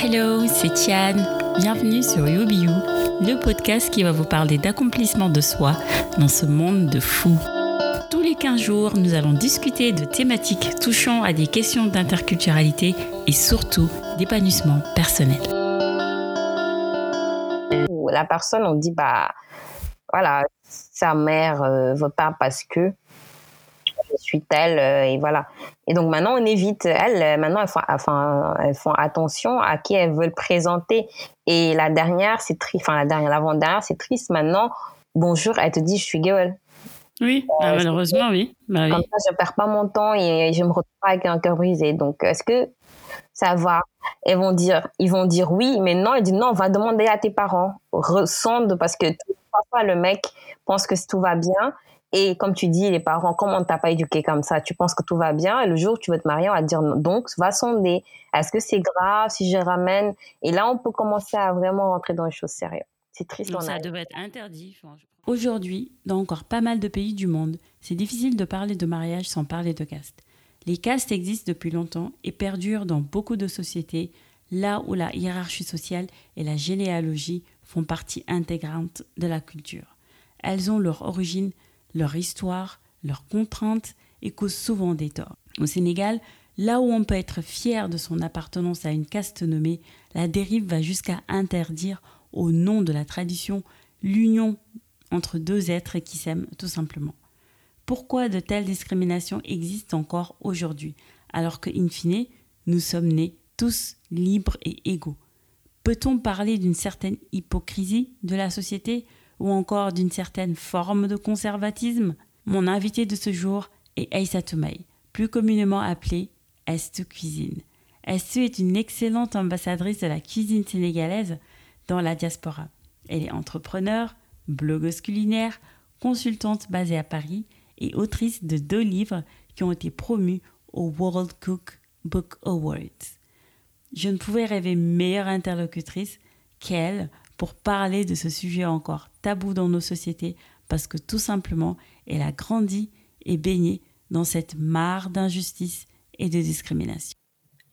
Hello, c'est Tian. Bienvenue sur You, le podcast qui va vous parler d'accomplissement de soi dans ce monde de fous. Tous les 15 jours, nous allons discuter de thématiques touchant à des questions d'interculturalité et surtout d'épanouissement personnel. La personne, on dit, bah, voilà, sa mère euh, veut pas parce que je suis telle euh, et voilà. Et donc maintenant on évite. Elles euh, maintenant elles font, enfin elles font attention à qui elles veulent présenter. Et la dernière c'est triste. Enfin la dernière, l'avant dernière c'est triste. Maintenant bonjour, elle te dit je suis girl. Oui, bah, malheureusement oui. Bah, Comme ça je perds pas mon temps et je me retrouve pas avec un cœur brisé. Donc est-ce que ça va? Elles vont dire, ils vont dire oui, mais non. Ils disent non, on va demander à tes parents. Ressonde parce que parfois le mec pense que tout va bien et comme tu dis, les parents, comment on t'a pas éduqué comme ça? Tu penses que tout va bien et le jour où tu veux te marier, on va te dire donc va sonder. Est-ce que c'est grave si je ramène? Et là, on peut commencer à vraiment rentrer dans les choses sérieuses. C'est triste. Donc ça devrait être interdit. Aujourd'hui, dans encore pas mal de pays du monde, c'est difficile de parler de mariage sans parler de caste. Les castes existent depuis longtemps et perdurent dans beaucoup de sociétés, là où la hiérarchie sociale et la généalogie font partie intégrante de la culture. Elles ont leur origine leur histoire, leurs contraintes et causent souvent des torts. Au Sénégal, là où on peut être fier de son appartenance à une caste nommée, la dérive va jusqu'à interdire, au nom de la tradition, l'union entre deux êtres qui s'aiment tout simplement. Pourquoi de telles discriminations existent encore aujourd'hui, alors que, in fine, nous sommes nés tous libres et égaux? Peut-on parler d'une certaine hypocrisie de la société? Ou encore d'une certaine forme de conservatisme Mon invité de ce jour est Aïssa Toumaï, plus communément appelée Est Cuisine. Est est une excellente ambassadrice de la cuisine sénégalaise dans la diaspora. Elle est entrepreneur, blogueuse culinaire, consultante basée à Paris et autrice de deux livres qui ont été promus au World Cook Book Awards. Je ne pouvais rêver meilleure interlocutrice qu'elle pour parler de ce sujet encore tabou dans nos sociétés parce que tout simplement, elle a grandi et baigné dans cette mare d'injustice et de discrimination.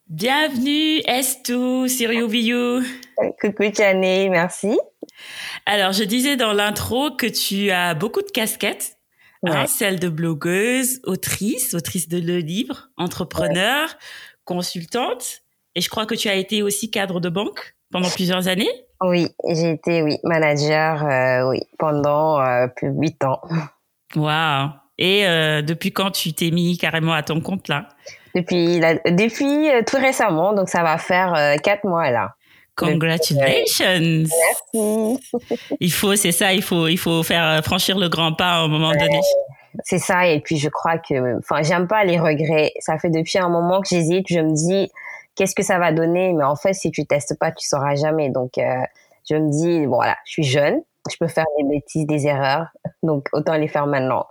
Bienvenue Estou sur YouView. Coucou Tiane, merci. Alors, je disais dans l'intro que tu as beaucoup de casquettes. Hein, celle de blogueuse, autrice, autrice de le livre, entrepreneur, consultante. Et je crois que tu as été aussi cadre de banque pendant plusieurs années. Oui, j'ai été oui manager euh, oui pendant euh, plus de huit ans. Waouh Et euh, depuis quand tu t'es mis carrément à ton compte là? Depuis depuis tout récemment, donc ça va faire quatre mois là. Congratulations. Merci. il faut, c'est ça, il faut, il faut faire franchir le grand pas à un moment donné. C'est ça, et puis je crois que, enfin, j'aime pas les regrets. Ça fait depuis un moment que j'hésite. Je me dis, qu'est-ce que ça va donner? Mais en fait, si tu testes pas, tu sauras jamais. Donc, euh, je me dis, voilà, je suis jeune, je peux faire des bêtises, des erreurs, donc autant les faire maintenant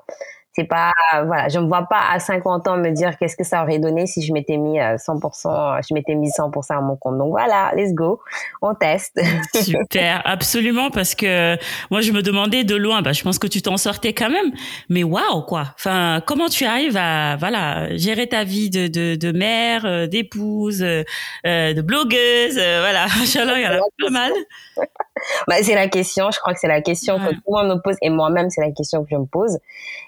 c'est pas voilà je me vois pas à 50 ans me dire qu'est-ce que ça aurait donné si je m'étais mis 100% euh, je m'étais mis 100% à mon compte. Donc voilà let's go on teste. Super absolument parce que moi je me demandais de loin bah je pense que tu t'en sortais quand même mais waouh quoi. Enfin comment tu arrives à voilà gérer ta vie de de, de mère euh, d'épouse euh, de blogueuse voilà il y en a pas mal bah, c'est la question je crois que c'est la question que tout le monde me pose et moi-même c'est la question que je me pose.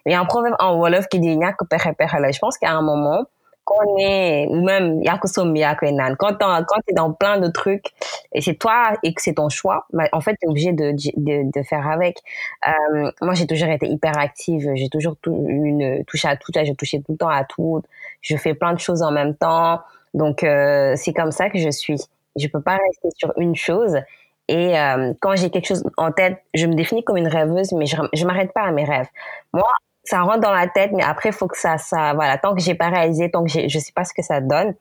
Mais en proverbe en Wolof qui dit pexe pexe la je pense qu'à un moment quand on est ou même yàkk naan quand quand t'es dans plein de trucs et c'est toi et que c'est ton choix bah, en fait t'es obligé de, de de faire avec. Euh, moi j'ai toujours été hyper active j'ai toujours une touche à tout j'ai touché tout le temps à tout je fais plein de choses en même temps. Donc euh, c'est comme ça que je suis. Je peux pas rester sur une chose et euh, quand j'ai quelque chose en tête, je me définis comme une rêveuse, mais je, je m'arrête pas à mes rêves. Moi, ça rentre dans la tête, mais après, faut que ça, ça, voilà, tant que j'ai pas réalisé, tant que je sais pas ce que ça donne,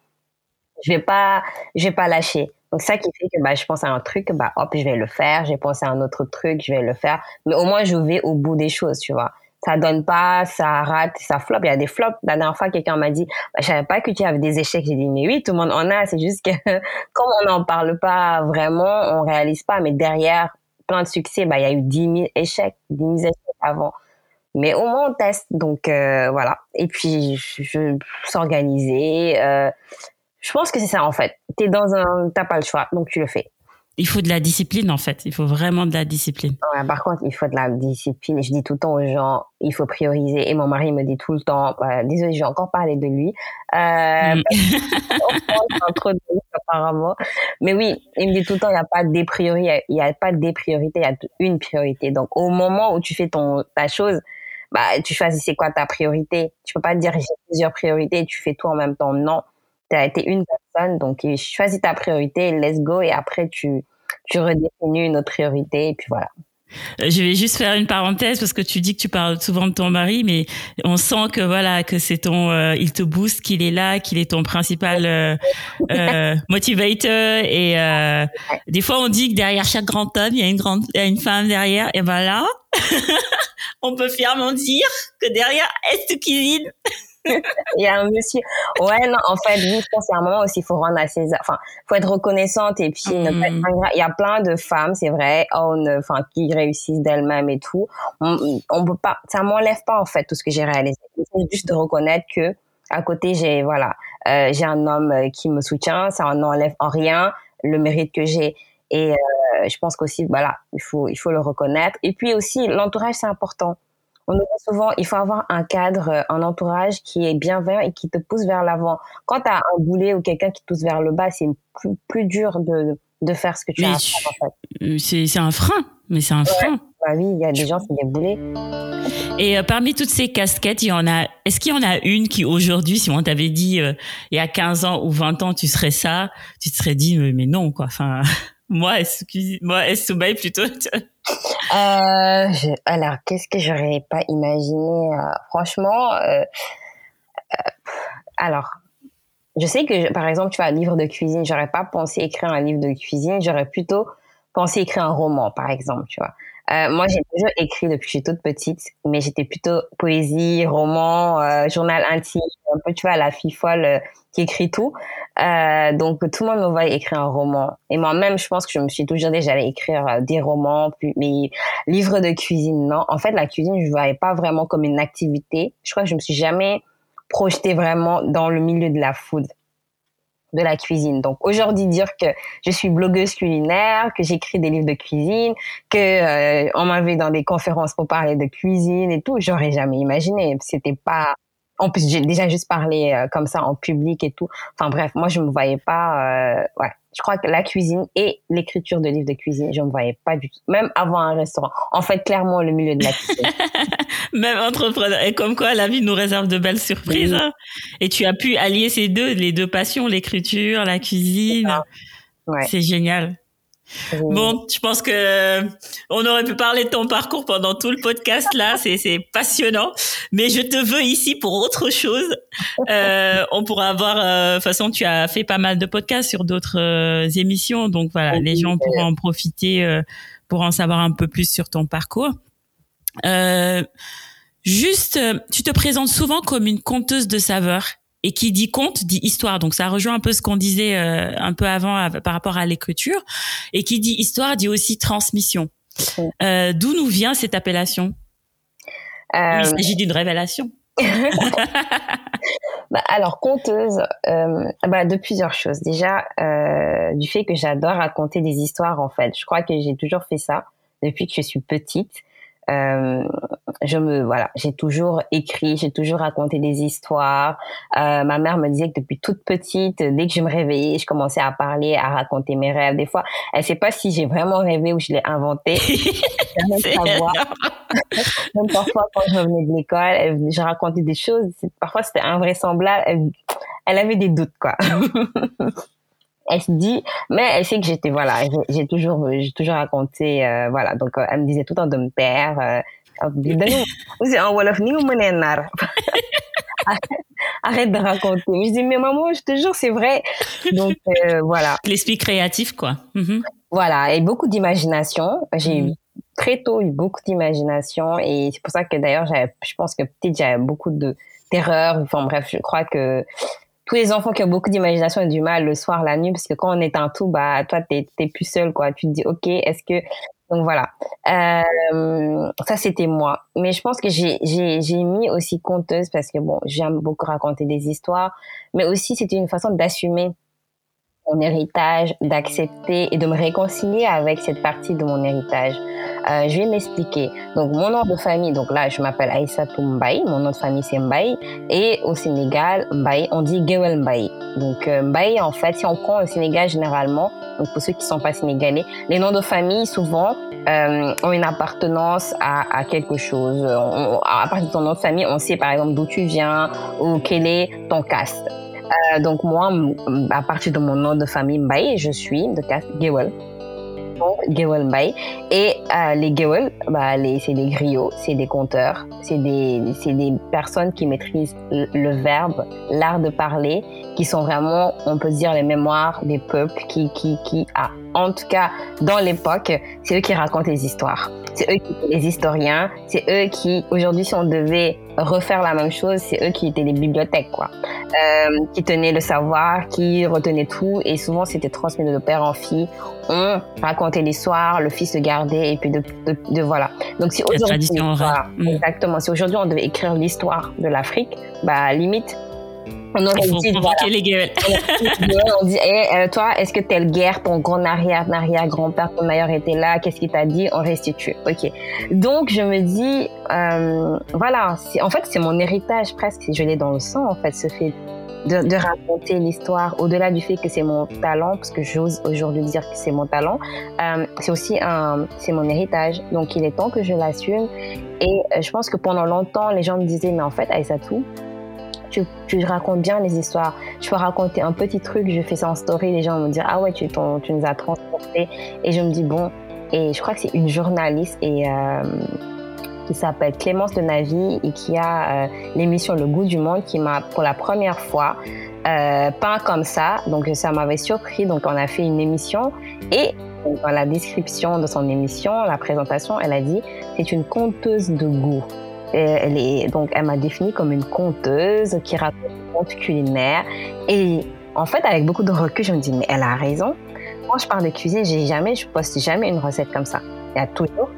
je vais pas, je vais pas lâcher. Donc ça qui fait que bah, je pense à un truc, bah hop, je vais le faire. J'ai pensé à un autre truc, je vais le faire. Mais au moins, je vais au bout des choses, tu vois. Ça donne pas, ça rate, ça flop. Il y a des flops. La dernière fois, quelqu'un m'a dit, bah, je savais pas que tu avais des échecs. J'ai dit, mais oui, tout le monde en a. C'est juste que comme on n'en parle pas vraiment, on réalise pas. Mais derrière plein de succès, bah il y a eu 10 000 échecs, 10 000 échecs avant. Mais au moins on teste, donc euh, voilà. Et puis je, je s'organiser, euh, je pense que c'est ça en fait. T'es dans un, t'as pas le choix, donc tu le fais. Il faut de la discipline en fait. Il faut vraiment de la discipline. Ouais, par contre, il faut de la discipline. Je dis tout le temps aux gens, il faut prioriser. Et mon mari me dit tout le temps, bah, désolé, je vais encore parler de lui. Euh, mm. trop de apparemment. Mais oui, il me dit tout le temps, il n'y a pas des priorités, il y a pas des priorités, il y a une priorité. Donc, au moment où tu fais ton ta chose, bah, tu choisis c'est quoi ta priorité? Tu peux pas dire j'ai plusieurs priorités et tu fais tout en même temps. Non, tu as été une personne, donc choisis ta priorité, let's go, et après tu, tu redéfinis une autre priorité, et puis voilà. Euh, je vais juste faire une parenthèse parce que tu dis que tu parles souvent de ton mari, mais on sent que voilà que c'est ton, euh, il te booste, qu'il est là, qu'il est ton principal euh, euh motivator. Et euh, des fois, on dit que derrière chaque grand homme, il y a une grande, il y a une femme derrière. Et voilà, on peut fièrement dire que derrière Est Cuisine, il y a un monsieur. Ouais, non, en fait, oui, je pense qu'il y a un moment aussi, il faut rendre à César. Enfin, faut être reconnaissante et puis ne pas être mm. Il y a plein de femmes, c'est vrai, enfin, qui réussissent d'elles-mêmes et tout. On, on peut pas, ça m'enlève pas, en fait, tout ce que j'ai réalisé. C'est juste de reconnaître que, à côté, j'ai, voilà, euh, j'ai un homme euh, qui me soutient. Ça n'enlève en rien le mérite que j'ai. Et euh, je pense qu'aussi, voilà, il faut, il faut le reconnaître. Et puis aussi, l'entourage, c'est important on nous dit souvent, il faut avoir un cadre, euh, un entourage qui est bienveillant et qui te pousse vers l'avant. Quand tu as un boulet ou quelqu'un qui te pousse vers le bas, c'est plus, plus dur de, de faire ce que tu as à faire, en fait. Euh, c'est un frein, mais c'est un frein. Bah oui, il y a des gens qui des boulets. Et euh, parmi toutes ces casquettes, il y en a. Est-ce qu'il y en a une qui aujourd'hui, si on t'avait dit il y a 15 ans ou 20 ans, tu serais ça, tu te serais dit mais non quoi. Enfin, moi, est-ce moi, est-ce plutôt. Euh, alors, qu'est-ce que j'aurais pas imaginé euh, Franchement, euh, euh, alors, je sais que, par exemple, tu vois, un livre de cuisine, j'aurais pas pensé écrire un livre de cuisine, j'aurais plutôt pensé écrire un roman, par exemple, tu vois. Euh, moi, j'ai toujours écrit depuis que je suis toute petite, mais j'étais plutôt poésie, roman, euh, journal intime, un peu, tu vois, la fille folle euh, qui écrit tout. Euh, donc, tout le monde me voit écrire un roman. Et moi-même, je pense que je me suis toujours dit j'allais écrire des romans, puis mes livres de cuisine. Non, en fait, la cuisine, je ne voyais pas vraiment comme une activité. Je crois que je me suis jamais projetée vraiment dans le milieu de la food de la cuisine. Donc aujourd'hui dire que je suis blogueuse culinaire, que j'écris des livres de cuisine, que euh, on m'avait dans des conférences pour parler de cuisine et tout, j'aurais jamais imaginé. C'était pas en plus j'ai déjà juste parlé euh, comme ça en public et tout. Enfin bref, moi je me voyais pas euh, ouais, je crois que la cuisine et l'écriture de livres de cuisine, je ne me voyais pas du tout. Même avant un restaurant. En fait, clairement, le milieu de la cuisine. Même entrepreneur. Et comme quoi, la vie nous réserve de belles surprises. Hein. Et tu as pu allier ces deux, les deux passions, l'écriture, la cuisine. Ouais. C'est Bon, je pense que on aurait pu parler de ton parcours pendant tout le podcast là, c'est c'est passionnant. Mais je te veux ici pour autre chose. Euh, on pourra avoir, euh, de toute façon, tu as fait pas mal de podcasts sur d'autres euh, émissions, donc voilà, les gens pourront en profiter euh, pour en savoir un peu plus sur ton parcours. juste, tu te présentes souvent comme une conteuse de saveurs. Et qui dit conte dit histoire. Donc ça rejoint un peu ce qu'on disait euh, un peu avant euh, par rapport à l'écriture. Et qui dit histoire dit aussi transmission. Euh, D'où nous vient cette appellation? Euh... Il s'agit d'une révélation. bah, alors conteuse, euh, bah, de plusieurs choses. Déjà du fait que j'adore raconter des histoires en fait. Je crois que j'ai toujours fait ça depuis que je suis petite. Euh, je me voilà, j'ai toujours écrit, j'ai toujours raconté des histoires. Euh, ma mère me disait que depuis toute petite, dès que je me réveillais, je commençais à parler, à raconter mes rêves. Des fois, elle sait pas si j'ai vraiment rêvé ou je l'ai inventé. même parfois, quand je revenais de l'école, je racontais des choses. Parfois, c'était invraisemblable. Elle, elle avait des doutes, quoi. elle se dit mais elle sait que j'étais voilà j'ai toujours j'ai toujours raconté euh, voilà. Donc euh, elle me disait tout le temps de me taire euh, en wolof ni arrête de raconter. Je dis mais maman je te jure c'est vrai. Donc euh, voilà. L'esprit créatif quoi. Mm-hmm. voilà et beaucoup d'imagination. J'ai mm-hmm. très tôt eu beaucoup d'imagination et c'est pour ça que d'ailleurs je pense que peut-être j'avais beaucoup de terreur enfin bref je crois que tous les enfants qui ont beaucoup d'imagination ont du mal le soir, la nuit, parce que quand on est un tout, bah, toi, t'es, plus seul, quoi. Tu te dis, OK, est-ce que Donc voilà, euh, ça c'était moi. Mais je pense que j'ai j'ai mis aussi conteuse parce que bon, j'aime beaucoup raconter des histoires, mais aussi c'était une façon d'assumer mon héritage, d'accepter et de me réconcilier avec cette partie de mon héritage. Euh, je vais m'expliquer. Donc, mon nom de famille, donc là, je m'appelle Aïssa Mbaye. Mon nom de famille, c'est Mbaye. Et au Sénégal, Mbaye, on dit Gewel Mbaye. Donc, euh, Mbaye, en fait, si on prend au Sénégal généralement, donc pour ceux qui sont pas sénégalais, les noms de famille, souvent, euh, ont une appartenance à, à quelque chose. à partir de ton nom de famille, on sait par exemple d'où tu viens ou quel est ton caste. Euh, donc moi, à partir de mon nom de famille Mbaye, je suis de caste Gewel. Donc Gewel Mbaye. Et euh, les Gewel, bah, c'est des griots, c'est des conteurs, c'est des, des personnes qui maîtrisent le, verbe, l'art de parler, qui sont vraiment, on peut dire, les mémoires des peuples qui, qui, qui a, en tout cas, dans l'époque, c'est eux qui racontent les histoires. C'est eux qui sont les historiens, c'est eux qui, aujourd'hui, si on devait refaire la même chose, c'est eux qui étaient les bibliothèques, quoi. Euh, qui tenaient le savoir, qui retenaient tout, et souvent c'était transmis de père en fille. On racontait l'histoire, le fils se gardait, et puis de, de, voilà. Donc si aujourd'hui, mm. exactement, si aujourd'hui on devait écrire l'histoire de l'Afrique, bah limite on aurait dit, les on dit, eh, euh, toi, est-ce que telle guerre, ton grand arrière, arrière grand-père, ton ailleurs était là, qu'est-ce qu'il t'a dit? On restitue. Ok. Donc je me dis, euh, voilà, en fait c'est mon héritage presque, je l'ai dans le sang en fait, ce fait de, de raconter l'histoire, au-delà du fait que c'est mon talent, parce que j'ose aujourd'hui dire que c'est mon talent, euh, c'est aussi un, c'est mon héritage. Donc il est temps que je l'assume. Et euh, je pense que pendant longtemps, les gens me disaient, mais en fait, Aïssatou, tu, tu racontes bien les histoires. Je peux raconter un petit truc, je fais ça en story, les gens vont me dire ah ouais, tu, nous as transporté. Et je me dis bon, et je crois que c'est une journaliste et euh, qui s'appelle Clémence de Navy et qui a euh, l'émission Le Goût du Monde qui m'a pour la première fois euh, peint comme ça. Donc ça m'avait surpris. Donc on a fait une émission et dans la description de son émission, la présentation, elle a dit c'est une conteuse de goût elle est, donc, elle m'a définie comme une conteuse qui raconte des contes culinaires. Et en fait, avec beaucoup de recul, je me dis, mais elle a raison. Quand je parle de cuisine, j'ai jamais, je poste jamais une recette comme ça. Il y a toujours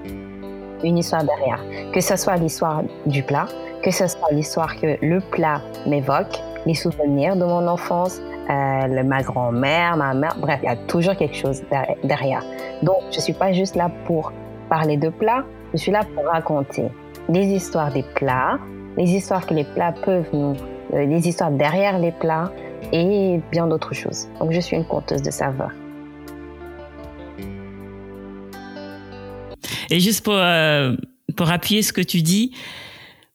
une histoire derrière. Que ce soit l'histoire du plat, que ce soit l'histoire que le plat m'évoque, les souvenirs de mon enfance, euh, ma grand-mère, ma mère, bref, il y a toujours quelque chose derrière. Donc, je suis pas juste là pour parler de plat, je suis là pour raconter les histoires des plats, les histoires que les plats peuvent nous, euh, les histoires derrière les plats et bien d'autres choses. Donc je suis une conteuse de saveurs. Et juste pour, euh, pour appuyer ce que tu dis,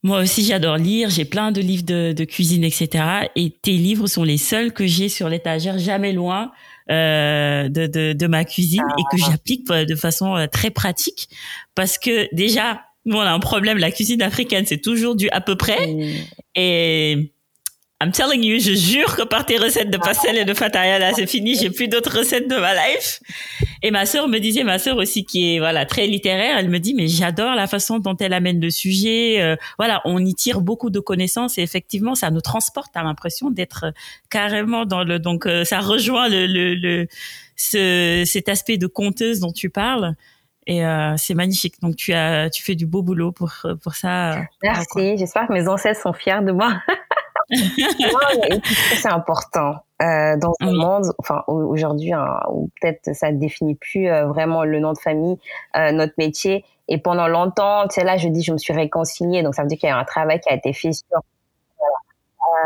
moi aussi j'adore lire, j'ai plein de livres de, de, cuisine, etc. Et tes livres sont les seuls que j'ai sur l'étagère, jamais loin euh, de, de, de, ma cuisine et que ah. j'applique de façon euh, très pratique. Parce que déjà, nous, on a un problème. La cuisine africaine, c'est toujours du à peu près. Et I'm telling you, je jure que par tes recettes de pastel et de fataya, là, c'est fini. J'ai plus d'autres recettes de ma life. Et ma sœur me disait, ma sœur aussi, qui est, voilà, très littéraire, elle me dit, mais j'adore la façon dont elle amène le sujet. Euh, voilà, on y tire beaucoup de connaissances et effectivement, ça nous transporte. à l'impression d'être carrément dans le, donc, euh, ça rejoint le, le, le ce, cet aspect de conteuse dont tu parles. Et euh, c'est magnifique. Donc tu as, tu fais du beau boulot pour pour ça. Merci. J'espère que mes ancêtres sont fiers de moi. c'est important euh, dans un monde, enfin aujourd'hui, hein, où peut-être ça ne définit plus euh, vraiment le nom de famille, euh, notre métier. Et pendant longtemps, tu sais là, je dis, je me suis réconciliée. Donc ça veut dire qu'il y a un travail qui a été fait sur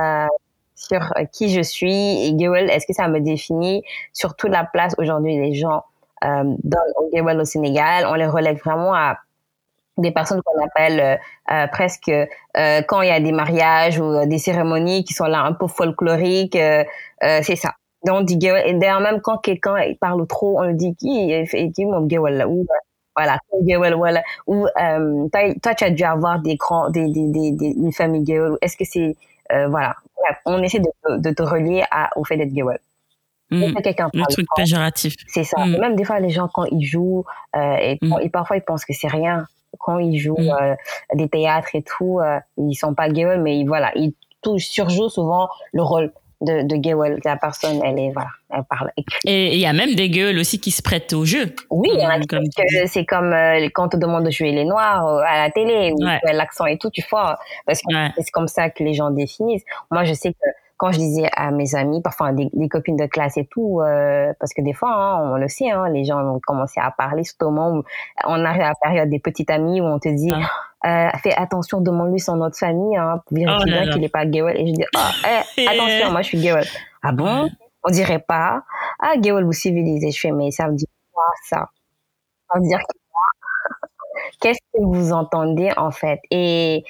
euh, sur qui je suis et est-ce que ça me définit? Sur toute la place aujourd'hui les gens euh, dans, au au Sénégal, on les relève vraiment à des personnes qu'on appelle euh, euh presque euh, quand il y a des mariages ou des cérémonies qui sont là un peu folkloriques, euh, c'est ça. Donc on dit et d'ailleurs même quand quelqu'un parle trop, on dit qui mon Gewel ou voilà voilà ou toi, tu as dû avoir des grands des des des, une famille. Est-ce que c'est voilà on essaie de, de te relier à, au fait d'être Gewel. Mmh. Le truc péjoratif. C'est ça. Mmh. Même des fois, les gens, quand ils jouent, euh, et, mmh. et, parfois, ils pensent que c'est rien. Quand ils jouent euh, des théâtres et tout, euh, ils sont pas gueules, mais ils, voilà, ils surjouent souvent le rôle de, de. La personne, elle est, voilà, elle parle. Et il y a même des Gewel aussi qui se prêtent au jeu. Oui, c'est comme euh, quand on te demande de jouer les noirs euh, à la télé, ou l'accent et tout, tu vois, parce que c'est comme ça que les gens définissent. Moi, je sais que quand je disais à mes amis, parfois des, copines de classe et tout, euh, parce que des fois, hein, on le sait, hein, les gens ont commencé à parler, surtout au moment où on arrive à la période des petites amies où on te dit, ah. euh, fais attention, demande-lui son nom de famille, hein, vérifie oh bien qu'il n'est pas Gewel. Et je dis, oh, eh, attention, moi je suis Gewel. Ah bon? On dirait pas. Ah, Gewel, vous civilisez. Je fais, mais ça veut dire quoi ça? Ça veut dire quoi Qu'est-ce que vous entendez en fait? Et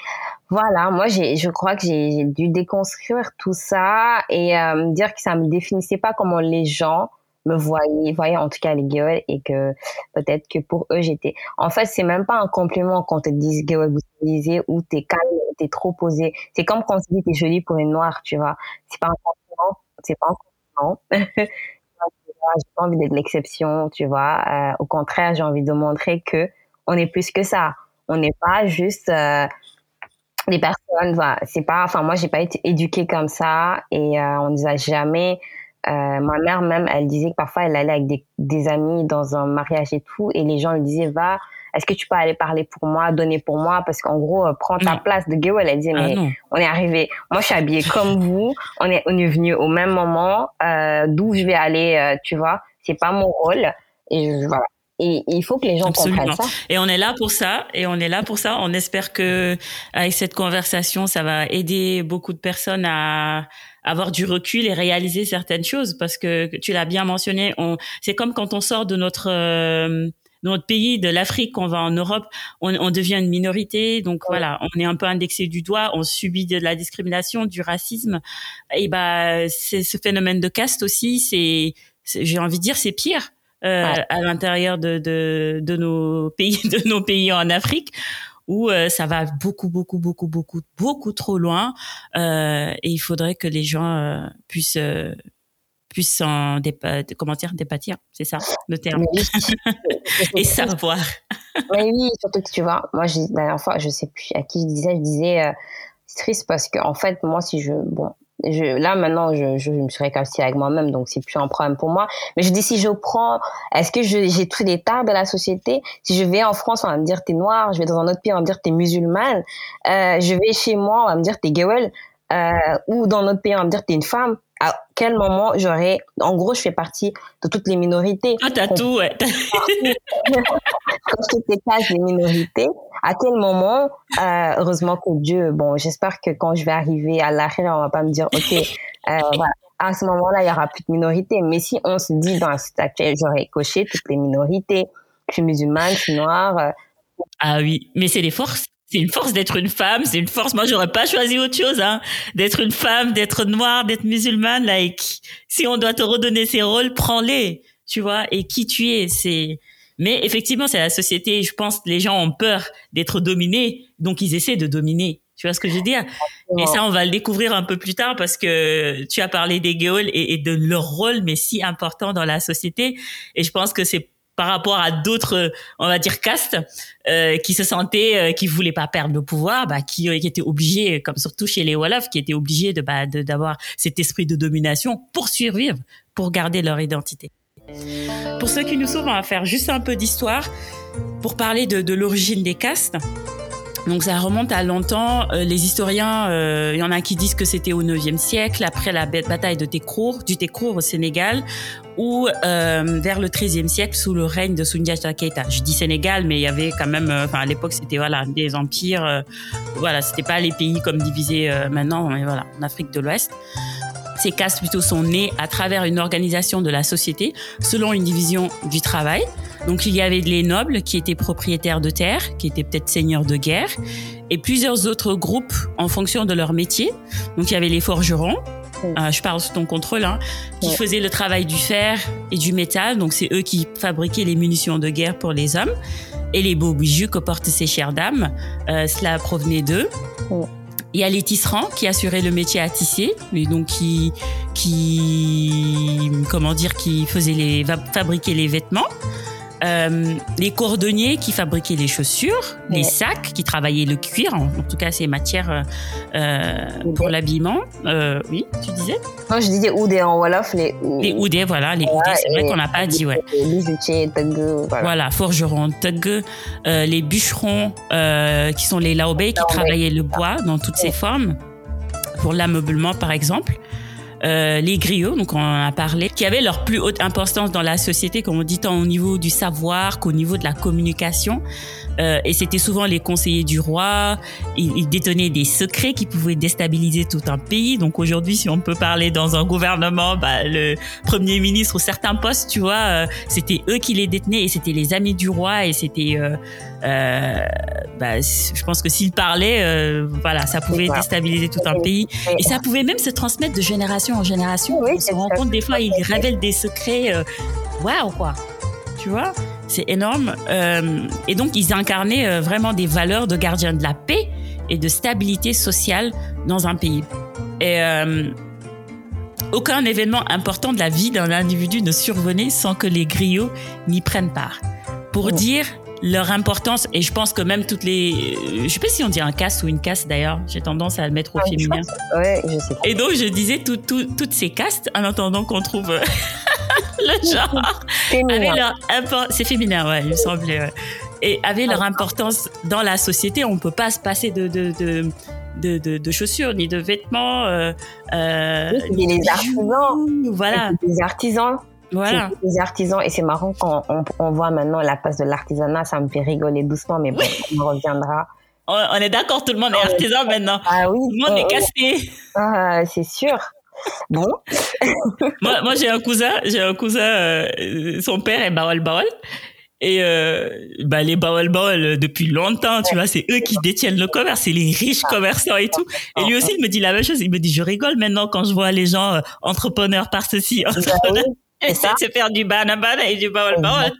voilà, moi, je crois que j'ai dû déconstruire tout ça et euh, dire que ça me définissait pas comment les gens me voyaient, voyaient en tout cas les gueules et que peut-être que pour eux j'étais. En fait, c'est même pas un compliment quand te dit gueule vous ou t'es calme, t'es trop posé. C'est comme quand on te dit t'es jolie pour une noire, tu vois. C'est pas un compliment, c'est pas un compliment. j'ai pas envie d'être l'exception, tu vois. Euh, au contraire, j'ai envie de montrer que on est plus que ça. On n'est pas juste euh, des personnes, voilà, c'est pas, enfin moi j'ai pas été éduquée comme ça et euh, on nous a jamais. Euh, ma mère même, elle disait que parfois elle allait avec des, des, amis dans un mariage et tout et les gens lui disaient va, est-ce que tu peux aller parler pour moi, donner pour moi? Parce qu'en gros euh, prends ta place de Géo. Elle disait ah mais on est arrivé, moi je suis habillée comme vous, on est on est venu au même moment, euh, d'où je vais aller, euh, tu vois, c'est pas mon rôle et je, voilà. Et il faut que les gens comprennent ça. Et on est là pour ça. Et on est là pour ça. On espère que avec cette conversation, ça va aider beaucoup de personnes à avoir du recul et réaliser certaines choses. Parce que tu l'as bien mentionné, on, c'est comme quand on sort de notre euh, notre pays, de l'Afrique, on va en Europe, on, on devient une minorité. Donc voilà, on est un peu indexé du doigt, on subit de la discrimination, du racisme. Et bah, c'est ce phénomène de caste aussi. C'est, j'ai envie de dire, c'est pire euh, à l'intérieur de, de, de, nos pays, de nos pays en Afrique où euh, ça va beaucoup, beaucoup, beaucoup, beaucoup, beaucoup trop loin. Euh, et il faudrait que les gens puissent puissent en comment dire dépatir, c'est ça le terme. et savoir. oui, oui, surtout que tu vois, moi, la dernière fois, je sais plus à qui je disais, je disais, c'est triste parce que en fait, moi, si je, bon, je, là maintenant je, je, me suis réconciliée avec moi-même donc c'est plus un problème pour moi. Mais je dis si je prends est-ce que j'ai tous les tares de la société? Si je vais en France on va me dire t'es noire je vais dans un autre pays on va me dire t'es musulmane. Euh, je vais chez moi on va me dire t'es gueule euh, ou dans notre pays on va me dire t'es une femme à quel moment j'aurais en gros je fais partie de toutes les minorités. Ah t'as tout ouais. Quand je te casse des minorités à quel moment euh, heureusement que Dieu bon j'espère que quand je vais arriver à l'arrêt on va pas me dire ok euh, voilà. À ce moment-là il y aura plus de minorités. Mais si on se dit dans la actuelle j'aurais coché toutes les minorités. Je suis musulmane je suis noire euh, ah oui mais c'est les forces c'est une force d'être une femme, c'est une force. Moi, j'aurais pas choisi autre chose, hein. D'être une femme, d'être noire, d'être musulmane, like. Si on doit te redonner ces rôles, prends-les, tu vois. Et qui tu es, c'est. Mais effectivement, c'est la société. Je pense que les gens ont peur d'être dominés, donc ils essaient de dominer. Tu vois ce que je veux dire? Et ça, on va le découvrir un peu plus tard parce que tu as parlé des et, et de leur rôle, mais si important dans la société. Et je pense que c'est par rapport à d'autres, on va dire, castes euh, qui se sentaient, euh, qui voulaient pas perdre le pouvoir, bah, qui, qui étaient obligés, comme surtout chez les Wolofs, qui étaient obligés de bah, d'avoir cet esprit de domination pour survivre, pour garder leur identité. Pour ceux qui nous sauvent, on va faire juste un peu d'histoire pour parler de, de l'origine des castes. Donc ça remonte à longtemps. Euh, les historiens, euh, il y en a qui disent que c'était au 9e siècle, après la bataille de Tekrour, du Tekrour au Sénégal, ou euh, vers le 13e siècle sous le règne de Sundiata Keita. Je dis Sénégal, mais il y avait quand même, enfin à l'époque c'était voilà des empires, voilà c'était pas les pays comme divisés maintenant, mais voilà en Afrique de l'Ouest. Ces castes plutôt sont nées à travers une organisation de la société selon une division du travail. Donc il y avait les nobles qui étaient propriétaires de terres, qui étaient peut-être seigneurs de guerre, et plusieurs autres groupes en fonction de leur métier. Donc il y avait les forgerons, euh, je parle sous ton contrôle, hein, qui faisaient le travail du fer et du métal. Donc c'est eux qui fabriquaient les munitions de guerre pour les hommes et les beaux bijoux que portent ces chères dames. Euh, cela provenait d'eux. Il y a les tisserands qui assuraient le métier à tisser, et donc qui, qui, comment dire, qui faisaient les, fabriquer les vêtements. Euh, les cordonniers qui fabriquaient les chaussures, les sacs qui travaillaient le cuir, en, tout cas ces matières euh, pour l'habillement. Euh, oui, tu disais? Non, je disais oudé en Wolof. Les, les oudés, voilà, les oudés, c'est vrai qu'on n'a pas dit, ouais. Les voilà. voilà, forgerons, tug, les bûcherons qui sont les laobé qui travaillaient le bois dans toutes ses formes, pour l'ameublement par exemple. Euh, les griots, donc on en a parlé, qui avaient leur plus haute importance dans la société, comme on dit, tant au niveau du savoir qu'au niveau de la communication. Euh, et c'était souvent les conseillers du roi. Ils, détenaient des secrets qui pouvaient déstabiliser tout un pays. Donc aujourd'hui, si on peut parler dans un gouvernement, bah, le premier ministre ou certains postes, tu vois, euh, c'était eux qui les détenaient et c'était les amis du roi et c'était, euh, euh bah, je pense que s'ils parlaient, voilà, ça pouvait déstabiliser tout un pays et ça pouvait même se transmettre de génération en génération. on se rend compte des fois, ils révèlent des secrets. Waouh, quoi. Tu vois? C'est énorme. Euh, et donc, ils incarnaient euh, vraiment des valeurs de gardiens de la paix et de stabilité sociale dans un pays. Et euh, aucun événement important de la vie d'un individu ne survenait sans que les griots n'y prennent part. Pour oh. dire leur importance, et je pense que même toutes les... Je sais pas si on dit un caste ou une caste d'ailleurs, j'ai tendance à le mettre au féminin. Ouais, je sais Et donc, je disais toutes ces castes, en attendant qu'on trouve le genre. C'est féminin, ouais, il me semblait. Et avait leur importance dans la société. On peut pas se passer de, de, de, de, chaussures ni de vêtements. Euh, euh, les artisans. Voilà. Les artisans. Voilà. Les artisans, et c'est marrant quand on, voit maintenant la place de l'artisanat, ça me fait rigoler doucement, mais bon, on reviendra. On, est d'accord, tout le monde est artisan maintenant. Ah oui. Tout le monde est cassé. Ah, c'est sûr. Bon. moi, moi j'ai un cousin, j'ai un cousin, euh, son père est Bawal Bawal. Et euh, bah les Bawal Bawal euh, depuis longtemps, tu vois, c'est eux qui détiennent le commerce, c'est les riches commerçants et tout. Et lui aussi, il me dit la même chose. Il me dit, je rigole maintenant quand je vois les gens entrepreneurs par ceci, bah entrepreneurs. C'est faire du banana et du bawal bawal.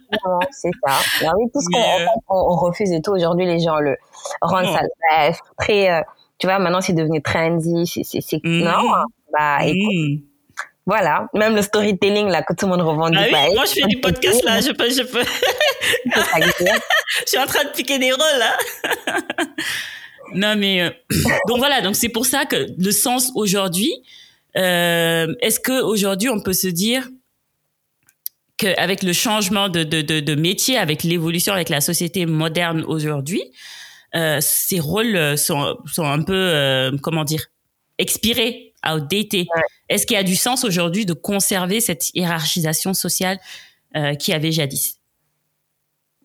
C'est ça. Bah oui, tout ce qu'on on, refuse et tout, aujourd'hui, les gens le rendent ça bref, très, tu vois, maintenant c'est devenu trendy, c'est, mm. non, bah, mm. Voilà, même le storytelling là que tout le monde revendique. Ah oui, moi je fais du podcast là, je peux, je peux. je suis en train de piquer des rôles là. non mais euh, donc voilà, donc c'est pour ça que le sens aujourd'hui, euh, est-ce que aujourd'hui on peut se dire qu'avec le changement de, de, de, de métier, avec l'évolution, avec la société moderne aujourd'hui, euh, ces rôles sont, sont un peu, euh, comment dire, expirés, outdated. Est-ce qu'il y a du sens aujourd'hui de conserver cette hiérarchisation sociale euh, qui avait jadis?